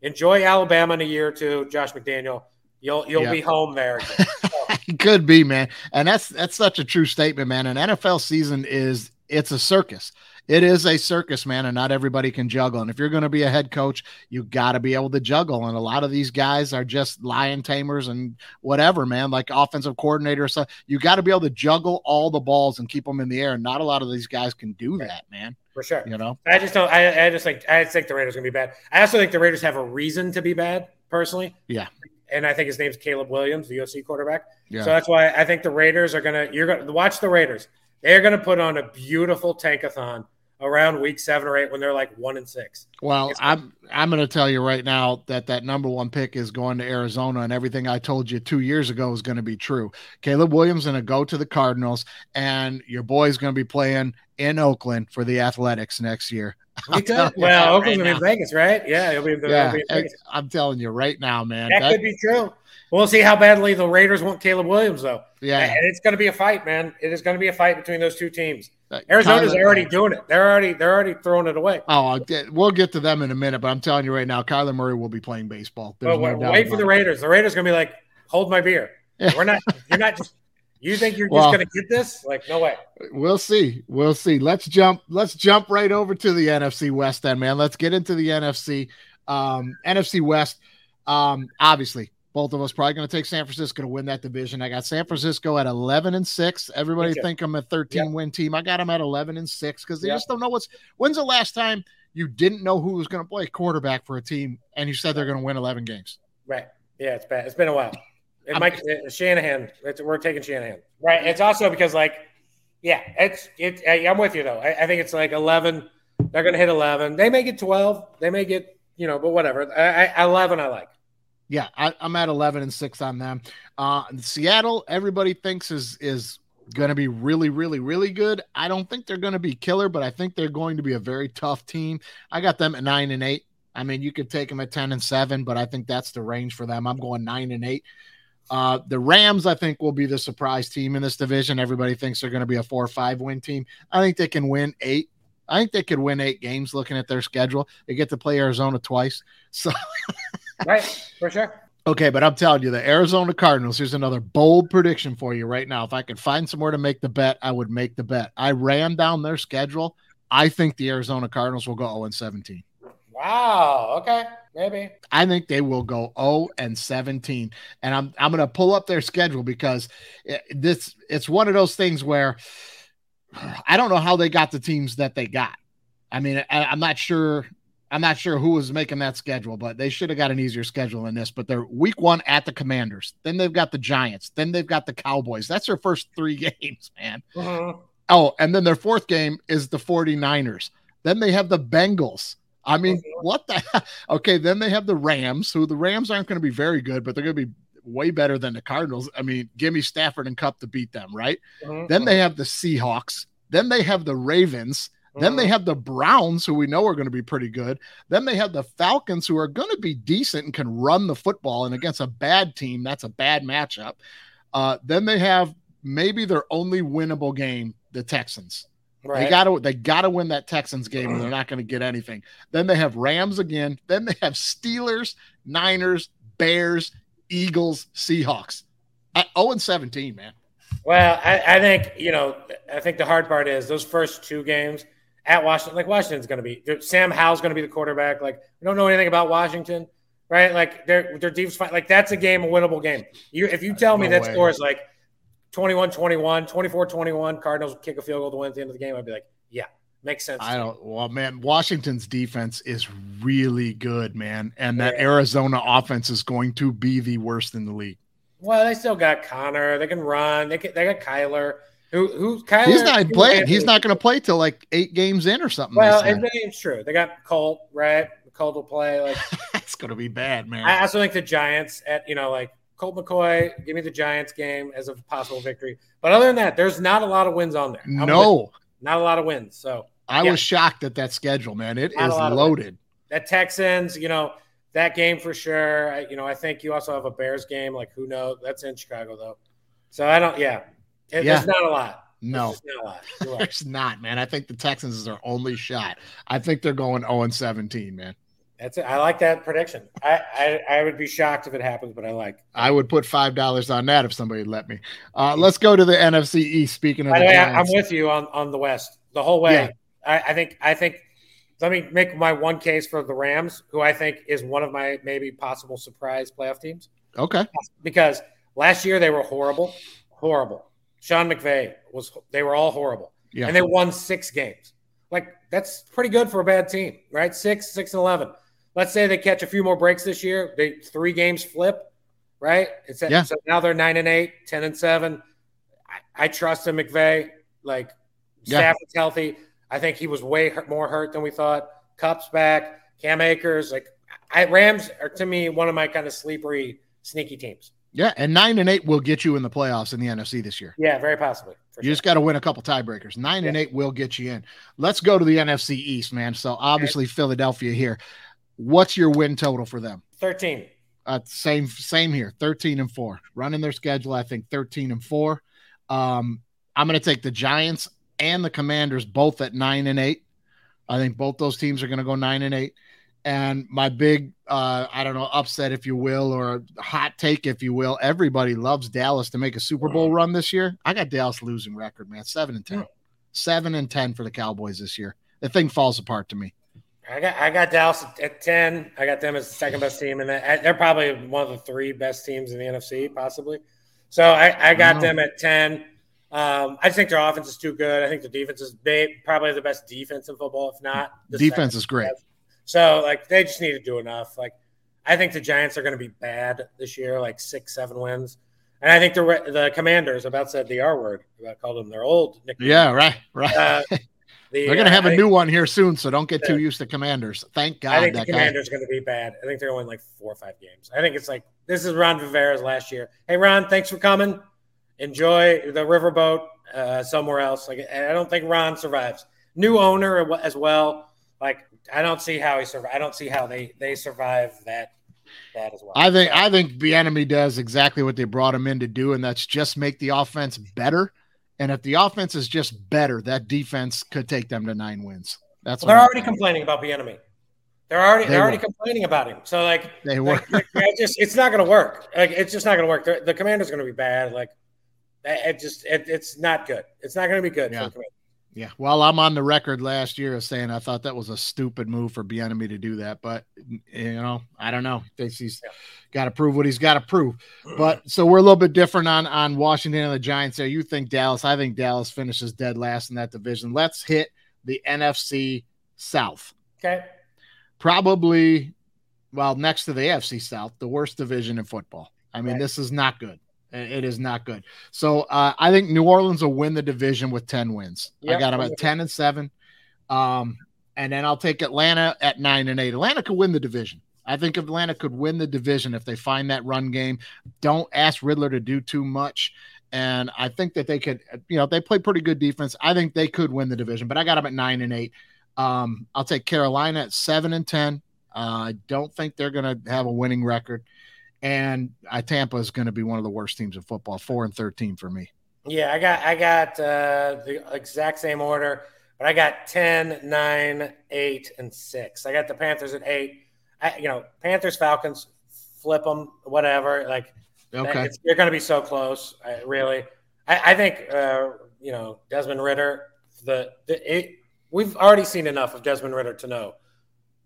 Enjoy Alabama in a year or two, Josh McDaniel. You'll you'll Yeah. be home there. [LAUGHS] Could be, man. And that's that's such a true statement, man. An NFL season is it's a circus. It is a circus, man, and not everybody can juggle. And if you're going to be a head coach, you got to be able to juggle. And a lot of these guys are just lion tamers and whatever, man, like offensive coordinator. So you got to be able to juggle all the balls and keep them in the air. And not a lot of these guys can do that, man. for sure. You know? I just don't. I, I just think I think the Raiders are going to be bad. I also think the Raiders have a reason to be bad, personally. Yeah. And I think his name's Caleb Williams, the USC quarterback. Yeah. So that's why I think the Raiders are gonna. You're gonna watch the Raiders. They're gonna put on a beautiful tankathon around week seven or eight when they're like one and six. Well, I'm I'm going to tell you right now that that number one pick is going to Arizona, and everything I told you two years ago is going to be true. Caleb Williams is going to go to the Cardinals, and your boy's going to be playing in Oakland for the Athletics next year. Me too. telling you well, that Oakland's right gonna be in Vegas, right? Yeah, he'll be, he'll Yeah, be in Vegas. I'm telling you right now, man. That, That- could be true. We'll see how badly the Raiders want Caleb Williams, though. yeah, And it's going to be a fight, man. It is going to be a fight between those two teams. That- Arizona's Kyler- already doing it. They're already they're already throwing it away. Oh, we'll get to them in a minute, but I'm telling you right now, Kyler Murray will be playing baseball. No wait, wait for the it. Raiders. The Raiders to be like, hold my beer. Yeah. [LAUGHS] We're not. You're not just. You think you're Well- just to get this? Like, no way. We'll see. We'll see. Let's jump. Let's jump right over to the NFC West, then, man. Let's get into the NFC. Um, NFC West. Um, obviously, both of us probably going to take San Francisco to win that division. I got San Francisco at eleven and six. Everybody Me think I'm a thirteen win team. I got them at eleven and six because they Yeah. just don't know what's. When's the last time you didn't know who was going to play quarterback for a team and you said they're going to win eleven games? Right. Yeah, it's bad. It's been a while. [LAUGHS] It might uh, Shanahan. It's, we're taking Shanahan. Right. It's also because like, yeah, it's it. I- I'm with you though. I, I think it's like 11. They're going to hit 11. They may get 12. They may get you know, but whatever. I, I 11. I like. Yeah, I, I'm at 11 and six on them. Uh, Seattle, everybody thinks is is going to be really, really, really good. I don't think they're going to be killer, but I think they're going to be a very tough team. I got them at nine and eight. I mean, you could take them at 10 and seven, but I think that's the range for them. I'm going nine and eight. Uh, the Rams, I think, will be the surprise team in this division. Everybody thinks they're going to be a four or five win team. I think they can win eight. I think they could win eight games looking at their schedule. They get to play Arizona twice. So [LAUGHS] Right. For sure. Okay, but I'm telling you, the Arizona Cardinals, here's another bold prediction for you right now. If I could find somewhere to make the bet, I would make the bet. I ran down their schedule. I think the Arizona Cardinals will go 0 and 17. Wow. Okay. Maybe. I think they will go 0 and 17. And I'm I'm going to pull up their schedule because it- this it's one of those things where I don't know how they got the teams that they got. I mean, I, I'm not sure I'm not sure who was making that schedule, but they should have got an easier schedule than this. But they're week one at the Commanders, then they've got the Giants, then they've got the Cowboys. That's their first three [LAUGHS] games, man. Mhm. Oh, and then their fourth game is the 49ers. Then they have the Bengals. I mean, what the? [LAUGHS] Okay, then they have the Rams, who the Rams aren't going to be very good, but they're going to be way better than the Cardinals. I mean, give me Stafford and Kupp to beat them, right? Mhm. Then they have the Seahawks. Then they have the Ravens. Then they have the Browns, who we know are going to be pretty good. Then they have the Falcons, who are going to be decent and can run the football. And against a bad team, that's a bad matchup. Uh, then they have maybe their only winnable game, the Texans. Right. They got to they got to win that Texans game, or they're not going to get anything. Then they have Rams again. Then they have Steelers, Niners, Bears, Eagles, Seahawks. At 0 and 17, man. Well, I, I think you know. I think the hard part is those first two games at Washington. Like Washington's going to be Sam Howell's going to be the quarterback. Like we don't know anything about Washington, right? Like their their defense. fight- Like that's a game, a winnable game. You if you tell me that way. score is like 21-21, 24-21, Cardinals kick a field goal to win at the end of the game, I'd be like, yeah, makes sense. I don't. Well, man, Washington's defense is really good, man, and that Yeah. Arizona offense is going to be the worst in the league. Well, they still got Conner. They can run. They can, they got Kyler. Who who Kyler? He's not playing. He's not going to play till like eight games in or something. Well, and it's true. They got Colt, right? Colt will play. Like [LAUGHS] that's going to be bad, man. I also think the Giants at you know like Colt McCoy. Give me the Giants game as a possible victory. But other than that, there's not a lot of wins on there. I'm with- no, not a lot of wins. So I Yeah. was shocked at that schedule, man. It Not is loaded. that Texans, you know, that game for sure. I, you know, I think you also have a Bears game. Like who knows? That's in Chicago though. So I don't. Yeah, It- Yeah. there's not a lot. No, There's not a lot. [LAUGHS] You're right. not, man. I think the Texans is their only shot. I think they're going 0 and 17, man. That's it. I like that prediction. I, I I would be shocked if it happens, but I like. I would put five dollars on that if somebody let me. Uh, let's go to the NFC East. Speaking of the the way, I'm with you on, on the West the whole way. Yeah. I, I think I think let me make my one case for the Rams, who I think is one of my maybe possible surprise playoff teams okay, because last year they were horrible, horrible. Sean McVay was they were all horrible, yeah, and they won six games. Like that's pretty good for a bad team, right? Six, six and eleven. Let's say they catch a few more breaks this year. They three games flip, right? It's Yeah. so now they're nine and eight, 10 and seven. I, I trust in McVay. Like Yeah. Stafford's healthy. I think he was way hurt, more hurt than we thought. Kupp's back, Cam Akers. Like I Rams are to me one of my kind of sleepery, sneaky teams. Yeah, and nine and eight will get you in the playoffs in the NFC this year. Yeah, very possibly. You sure. just got to win a couple tiebreakers. Nine and eight will get you in. Let's go to the NFC East, man. So obviously Philadelphia here. What's your win total for them? Thirteen. Uh, same same here. Thirteen and four. Running their schedule, I think thirteen and four. Um, I'm going to take the Giants and the Commanders both at nine and eight. I think both those teams are going to go nine and eight. And my big, uh, I don't know, upset, if you will, or hot take, if you will. Everybody loves Dallas to make a Super Bowl run this year. I got Dallas losing record, man. Seven and ten. Seven and ten for the Cowboys this year. The thing falls apart to me. I got I got Dallas at- ten. I got them as the second best team, and they're probably one of the three best teams in the NFC, possibly. So I, I got Wow. them at ten. Um, I just think their offense is too good. I think the defense is they probably the best defense in football, if not the Defense is great. best. So like they just need to do enough. Like I think the Giants are going to be bad this year, like six, seven wins. And I think the the Commanders about said the R word. I called them their old nickname. Yeah, right, right. Uh, [LAUGHS] the, They're going to uh, have a I- new one here soon, so don't get too used to Commanders. Thank God I think the. Commanders are going to be bad. I think they're only like four or five games. I think it's like this is Ron Rivera's last year. Hey, Ron, thanks for coming. Enjoy the riverboat uh, somewhere else. Like I don't think Ron survives. New owner as well. Like I don't see how he survive. I don't see how they they survive that that as well. I think I think Bieniemy does exactly what they brought him in to do, and that's just make the offense better. And if the offense is just better, that defense could take them to nine wins. That's Well, they're I'm already thinking. complaining about the enemy. They're already They they are already complaining about him. So like They were. like, it just it's not going to work. Like it's just not going to work. The, the commander's going to be bad. Like it it just it, it's not good. It's not going to be good. Yeah. For the Commanders. Yeah. Well, I'm on the record last year of saying I thought that was a stupid move for Bieniemy to do that, but mm, you know, I don't know. Thinks he's got to prove what he's got to prove. But so we're a little bit different on on Washington and the Giants. There, you think Dallas? I think Dallas finishes dead last in that division. Let's hit the NFC South. okay. Probably, well, next to the AFC South, the worst division in football. I mean, Right. this is not good. It is not good. So uh, I think New Orleans will win the division with ten wins. I Yep, got them at ten and seven. Um, and then I'll take Atlanta at nine and eight. Atlanta could win the division. I think Atlanta could win the division if they find that run game. Don't ask Ridder to do too much. And I think that they could, you know, they play pretty good defense. I think they could win the division, but I got them at nine and eight. Um, I'll take Carolina at seven and ten. Uh, I don't think they're going to have a winning record, and uh, Tampa is going to be one of the worst teams in football, four and thirteen for me. Yeah, I got I got uh, the exact same order, but I got 10, 9, 8, and 6. I got the Panthers at 8. I, you know, Panthers, Falcons, flip them, whatever. Like, Okay, it's, they're going to be so close, I, really. I, I think, uh, you know, Desmond Ridder, the, the it, we've already seen enough of Desmond Ridder to know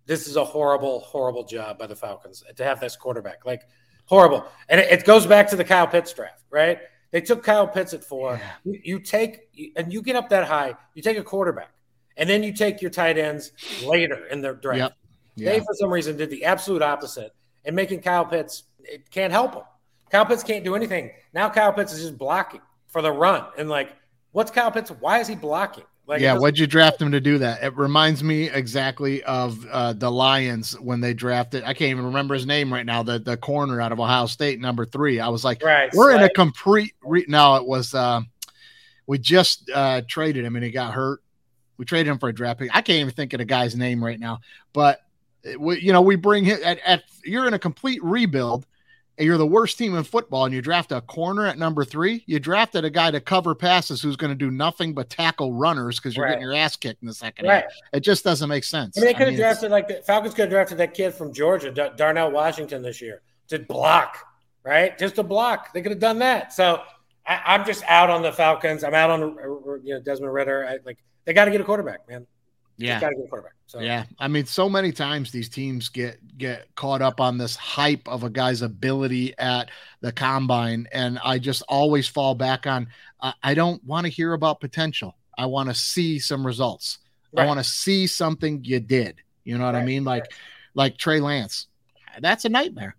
this is a horrible, horrible job by the Falcons to have this quarterback. Like, horrible. And it, it goes back to the Kyle Pitts draft, right? They took Kyle Pitts at four. You, you take and you get up that high. You take a quarterback, and then you take your tight ends later in the draft. Yep. They, for some reason, did the absolute opposite and making Kyle Pitts. It can't help him. Kyle Pitts can't do anything. Now Kyle Pitts is just blocking for the run. And like, what's Kyle Pitts? Why is he blocking? Like, yeah. What'd you draft him to do that? It reminds me exactly of uh, the Lions when they drafted. I can't even remember his name right now. The the corner out of Ohio State, number three. I was like, right. we're in a complete. Re- no, it was. Uh, we just uh, traded him and he got hurt. We traded him for a draft pick. I can't even think of the guy's name right now. But it- we, you know, we bring him at, at. You're in a complete rebuild. And you're the worst team in football, and you draft a corner at number three. You drafted a guy to cover passes who's going to do nothing but tackle runners because you're Right. getting your ass kicked in the second right. half. It just doesn't make sense. I mean, they could have drafted like the Falcons could have drafted that kid from Georgia, Dar- Darnell Washington, this year to block, right? Just to block. They could have done that. So I, I'm just out on the Falcons. I'm out on uh, you know Desmond Ridder. I, like they got to get a quarterback, man. Yeah. got to get a quarterback. So Yeah, I mean, so many times these teams get get caught up on this hype of a guy's ability at the combine, and I just always fall back on. Uh, I don't want to hear about potential. I want to see some results. I want to see something you did. You know what I mean? Like, right. like Trey Lance. That's a nightmare.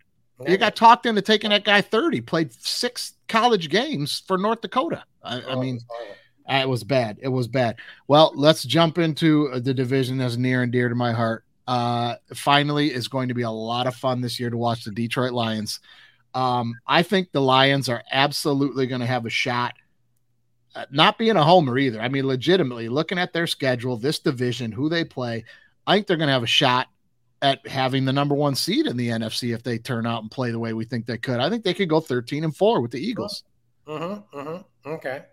You got talked into taking that guy thirty. Played six college games for North Dakota. I, I Oh, mean, It was bad. It was bad. Well, let's jump into uh, the division that's near and dear to my heart. Uh, finally, is going to be a lot of fun this year to watch the Detroit Lions. Um, I think the Lions are absolutely going to have a shot. Uh, not being a homer either. I mean, legitimately looking at their schedule, this division, who they play, I think they're going to have a shot at having the number one seed in the NFC if they turn out and play the way we think they could. I think they could go 13 and four with the Eagles. Mm-hmm, mm-hmm. Okay.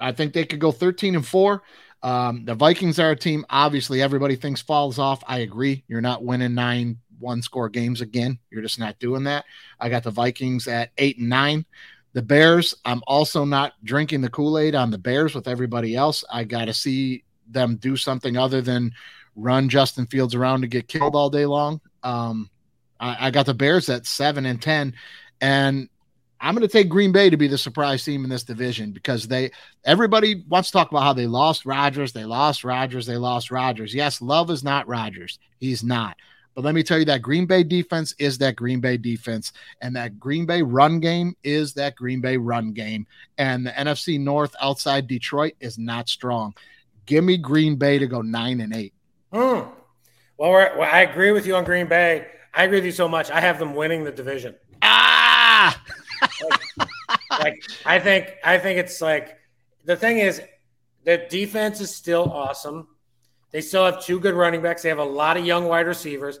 I think they could go 13 and 4. Um, the Vikings are a team, obviously, everybody thinks falls off. I agree. You're not winning nine one score games again. You're just not doing that. I got the Vikings at eight and nine. The Bears, I'm also not drinking the Kool Aid on the Bears with everybody else. I got to see them do something other than run Justin Fields around to get killed all day long. Um, I, I got the Bears at seven and 10. And I'm going to take Green Bay to be the surprise team in this division because they everybody wants to talk about how they lost Rodgers, they lost Rodgers, they lost Rodgers. Yes, Love is not Rodgers. He's not. But let me tell you that Green Bay defense is that Green Bay defense, and that Green Bay run game is that Green Bay run game. And the NFC North outside Detroit is not strong. Give me Green Bay to go nine and eight. Hmm. Well, we're, well, I agree with you on Green Bay. I agree with you so much. I have them winning the division. Ah, [LAUGHS] [LAUGHS] like I think I think it's like the thing is the defense is still awesome. They still have two good running backs. They have a lot of young wide receivers.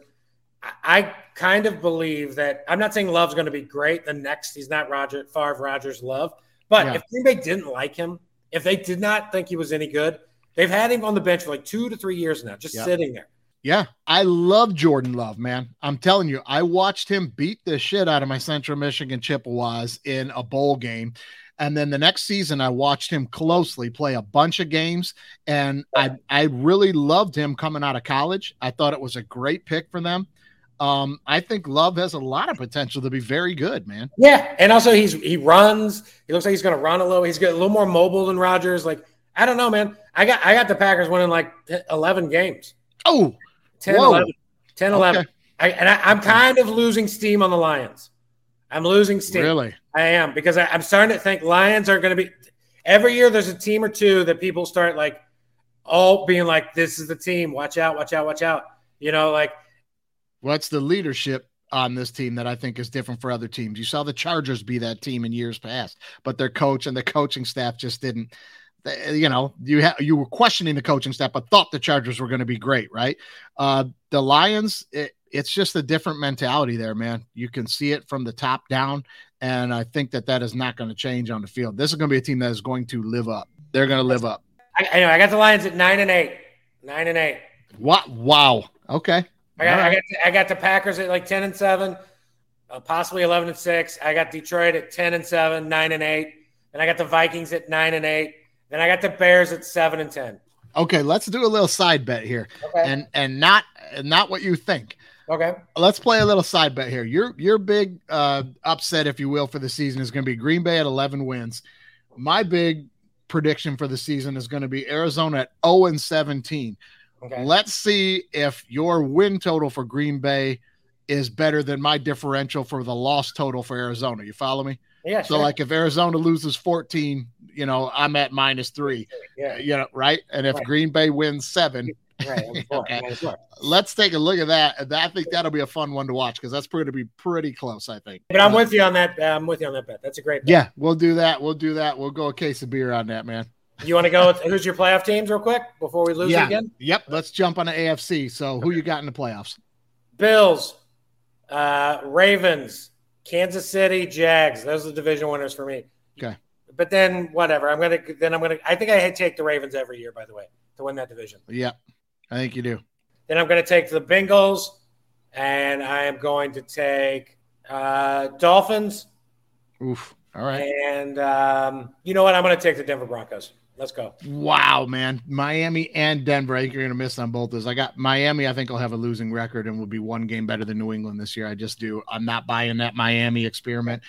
I, I kind of believe that I'm not saying Love's going to be great. The next, he's not Roger Favre, Rodgers, Love. But Yeah. if Green Bay didn't like him, if they did not think he was any good, they've had him on the bench for like two to three years now, just Yeah. sitting there. Yeah, I love Jordan Love, man. I'm telling you, I watched him beat the shit out of my Central Michigan Chippewas in a bowl game. And then the next season, I watched him closely play a bunch of games, and I I really loved him coming out of college. I thought it was a great pick for them. Um, I think Love has a lot of potential to be very good, man. Yeah, and also he's he runs. He looks like he's going to run a little. He's got a little more mobile than Rodgers. Like I don't know, man. I got I got the Packers winning like 11 games. Oh, 10, Whoa. 11. 10, 11. I, and I, I'm kind of losing steam on the Lions. I'm losing steam. really? I am because I, I'm starting to think Lions are going to be. Every year, there's a team or two that people start like all being like, "This is the team. Watch out! Watch out! Watch out!" You know, like What's the leadership on this team that I think is different for other teams? You saw the Chargers be that team in years past, but their coach and the coaching staff just didn't. They- You know, you ha- you were questioning the coaching staff, but thought the Chargers were going to be great, right? Uh, the Lions, it, it's just a different mentality there, man. You can see it from the top down, and I think that that is not going to change on the field. This is going to be a team that is going to live up. They're going to live up. I, anyway, I got the Lions at nine and eight. Nine and eight. What? Wow. Okay. I got, All I, right. got I got the Packers at like ten and seven, uh, possibly eleven and six. I got Detroit at ten and seven, nine and eight. and I got the Vikings at nine and eight. Then I got the Bears at seven and ten. Okay. Let's do a little side bet here, Okay. and and not not what you think. okay. let's play a little side bet here. Your your big uh, upset, if you will, for the season is going to be Green Bay at 11 wins. My big prediction for the season is going to be Arizona at 0 and 17. Okay. Let's see if your win total for Green Bay is better than my differential for the loss total for Arizona. You follow me? Yeah. So Sure. like if Arizona loses 14, you know, I'm at minus 3. yeah. You know, right? And if Right. Green Bay wins 7, Right. I'm for it. Okay. I'm for it. let's take a look at that. I think that'll be a fun one to watch because that's going to be pretty close, I think. But I'm with you on that. uh, I'm with you on that bet. That's a great. Bet. Yeah, we'll do that. We'll do that. We'll go a case of beer on that, man. You want to go with who's your playoff teams real quick before we lose Yeah. again? Yep. Let's jump on the AFC. So, who you got in the playoffs? Bills, uh, Ravens, Kansas City, Jags. Those are the division winners for me. Okay. But then whatever. I'm gonna then I'm gonna I think I take the Ravens every year, by the way, to win that division. Yeah. I think you do. Then I'm gonna take the Bengals, and I am going to take uh, Dolphins, Oof. All right. and um, you know what? I'm gonna take the Denver Broncos. Let's go. Wow, man. Miami and Denver. I think you're going to miss on both those. I got Miami. I think I'll have a losing record and will be one game better than New England this year. I just do. I'm not buying that Miami experiment.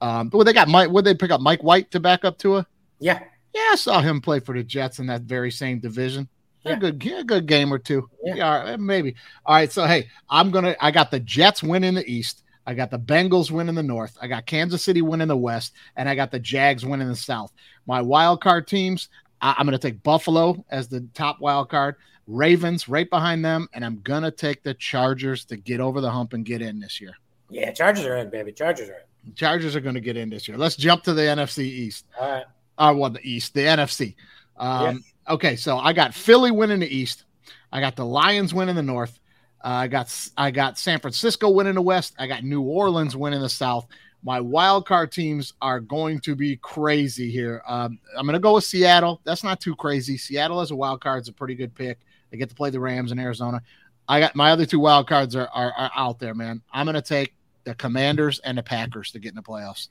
Um, but they got Mike. Would they pick up Mike White to back up Tua? Yeah. Yeah, I saw him play for the Jets in that very same division. A Yeah. good, yeah, a good game or two. Yeah. Yeah, maybe. All right, so hey, I'm gonna. I got the Jets winning the East. I got the Bengals winning the North. I got Kansas City winning the West, and I got the Jags winning the South. My wild card teams. I, I'm gonna take Buffalo as the top wild card. Ravens right behind them, and I'm gonna take the Chargers to get over the hump and get in this year. Yeah. Chargers are in, baby. Chargers are in. Chargers are gonna get in this year. Let's jump to the NFC East. All right. uh, well, the East, the NFC. Um, Okay, so I got Philly winning the East. I got the Lions winning the North. Uh, I got I got San Francisco winning the West. I got New Orleans winning the South. My wild card teams are going to be crazy here. Um, I'm going to go with Seattle. That's not too crazy. Seattle as a wild card is a pretty good pick. They get to play the Rams in Arizona. I got my other two wild cards are, are, are out there, man. I'm going to take the Commanders and the Packers to get in the playoffs.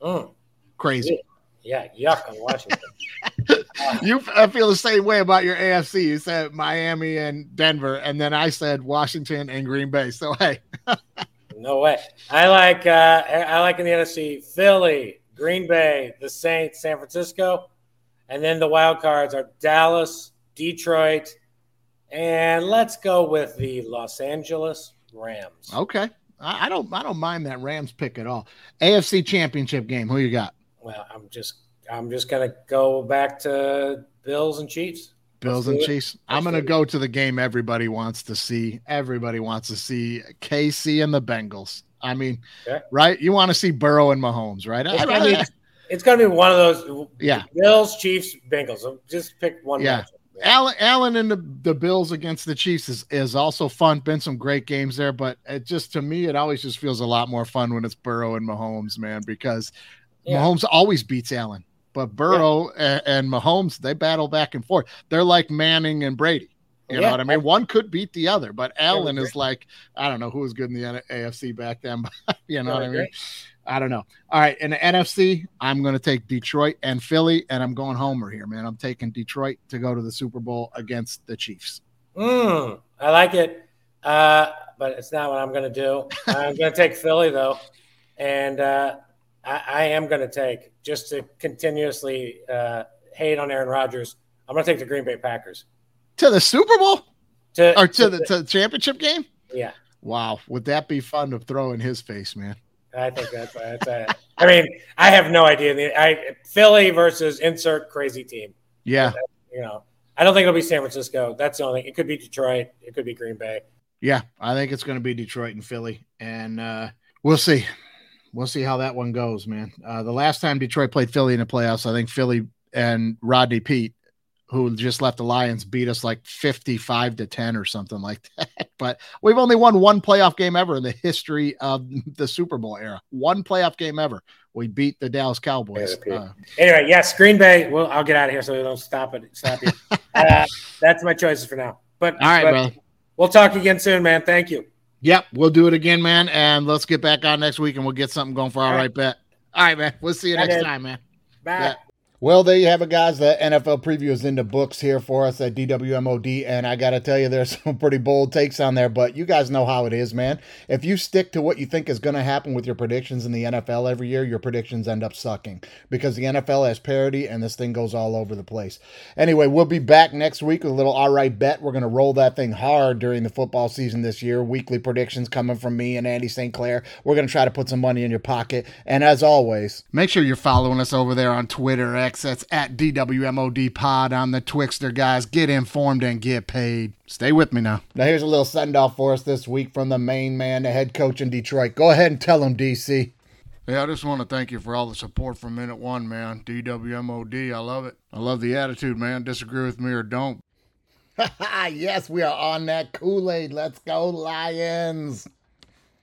Mm. Crazy. Yeah. Yuck on Washington. [LAUGHS] you I feel the same way about your AFC. You said Miami and Denver, and then I said Washington and Green Bay. So hey, [LAUGHS] No way. I like uh, I like in the NFC Philly, Green Bay, the Saints, San Francisco, and then the wild cards are Dallas, Detroit, and let's go with the Los Angeles Rams. Okay. I, I don't I don't mind that Rams pick at all. AFC championship game. Who you got? Well, I'm just I'm just gonna go back to Bills and Chiefs. Bills and. Chiefs. I'm going to go to the game everybody wants to see. Everybody wants to see KC and the Bengals. I mean, Okay. right? You want to see Burrow and Mahomes, right? It's I- gonna, be, it's gonna be one of those. Yeah. Bills, Chiefs, Bengals. So just pick one. Yeah. matchup. Allen, Allen and the, the Bills against the Chiefs is, is also fun. Been some great games there, but it just to me, it always just feels a lot more fun when it's Burrow and Mahomes, man, because Yeah. Mahomes always beats Allen. But Burrow and, and Mahomes, they battle back and forth. They're like Manning and Brady. You know what I mean? One could beat the other, but Allen is like, I don't know who was good in the AFC back then, [LAUGHS] but you know what I mean? agree. I don't know. All right. In the NFC, I'm going to take Detroit and Philly, and I'm going Homer here, man. I'm taking Detroit to go to the Super Bowl against the Chiefs. Mm, I like it, uh, but it's not what I'm going to do. I'm going to take Philly though, and uh, I, I am going to take just to continuously uh, hate on Aaron Rodgers. I'm going to take the Green Bay Packers To the Super Bowl to or to the, to the championship game? yeah. Wow. Would that be fun to throw in his face, man? I think that's that's. Uh, I mean, I have no idea. I Philly versus insert crazy team. Yeah. You know, I don't think it'll be San Francisco. That's the only thing. It could be Detroit. It could be Green Bay. Yeah. I think it's going to be Detroit and Philly. And uh, we'll see. We'll see how that one goes, man. Uh, the last time Detroit played Philly in the playoffs, I think Philly and Rodney Peete, who just left the Lions, beat us like 55 to 10 or something like [LAUGHS] that. But we've only won one playoff game ever in the history of the Super Bowl era. One playoff game ever. We beat the Dallas Cowboys. Uh, Anyway, yes, Green Bay. Well, I'll get out of here so they don't stop it. Stop you. [LAUGHS] uh, that's my choices for now. But all right, but brother. we'll talk again soon, man. Thank you. Yep, we'll do it again, man. And let's get back on next week and we'll get something going for our All right right. bet. All right, man. We'll see you Bye, next Dad. time, man. Bye. Yeah. Well, there you have it, guys. The NFL preview is in the books here for us at DWMOD, and I got to tell you, there's [LAUGHS] some pretty bold takes on there, but you guys know how it is, man. If you stick to what you think is going to happen with your predictions in the NFL every year, your predictions end up sucking because the NFL has parity and this thing goes all over the place. Anyway, we'll be back next week with a little all right bet. We're going to roll that thing hard during the football season this year. Weekly predictions coming from me and Andy St. Clair. We're going to try to put some money in your pocket. And as always, make sure you're following us over there on Twitter, X. That's at DWMOD Pod on the Twixter, guys. Get informed and get paid. Stay with me now. Now, here's a little send off for us this week from the main man, the head coach in Detroit. Go ahead and tell him, DC. Yeah, I just want to thank you for all the support from minute one, man. DWMOD, I love it. I love the attitude, man. Disagree with me or don't. [LAUGHS] yes, we are on that Kool Aid. Let's go, Lions.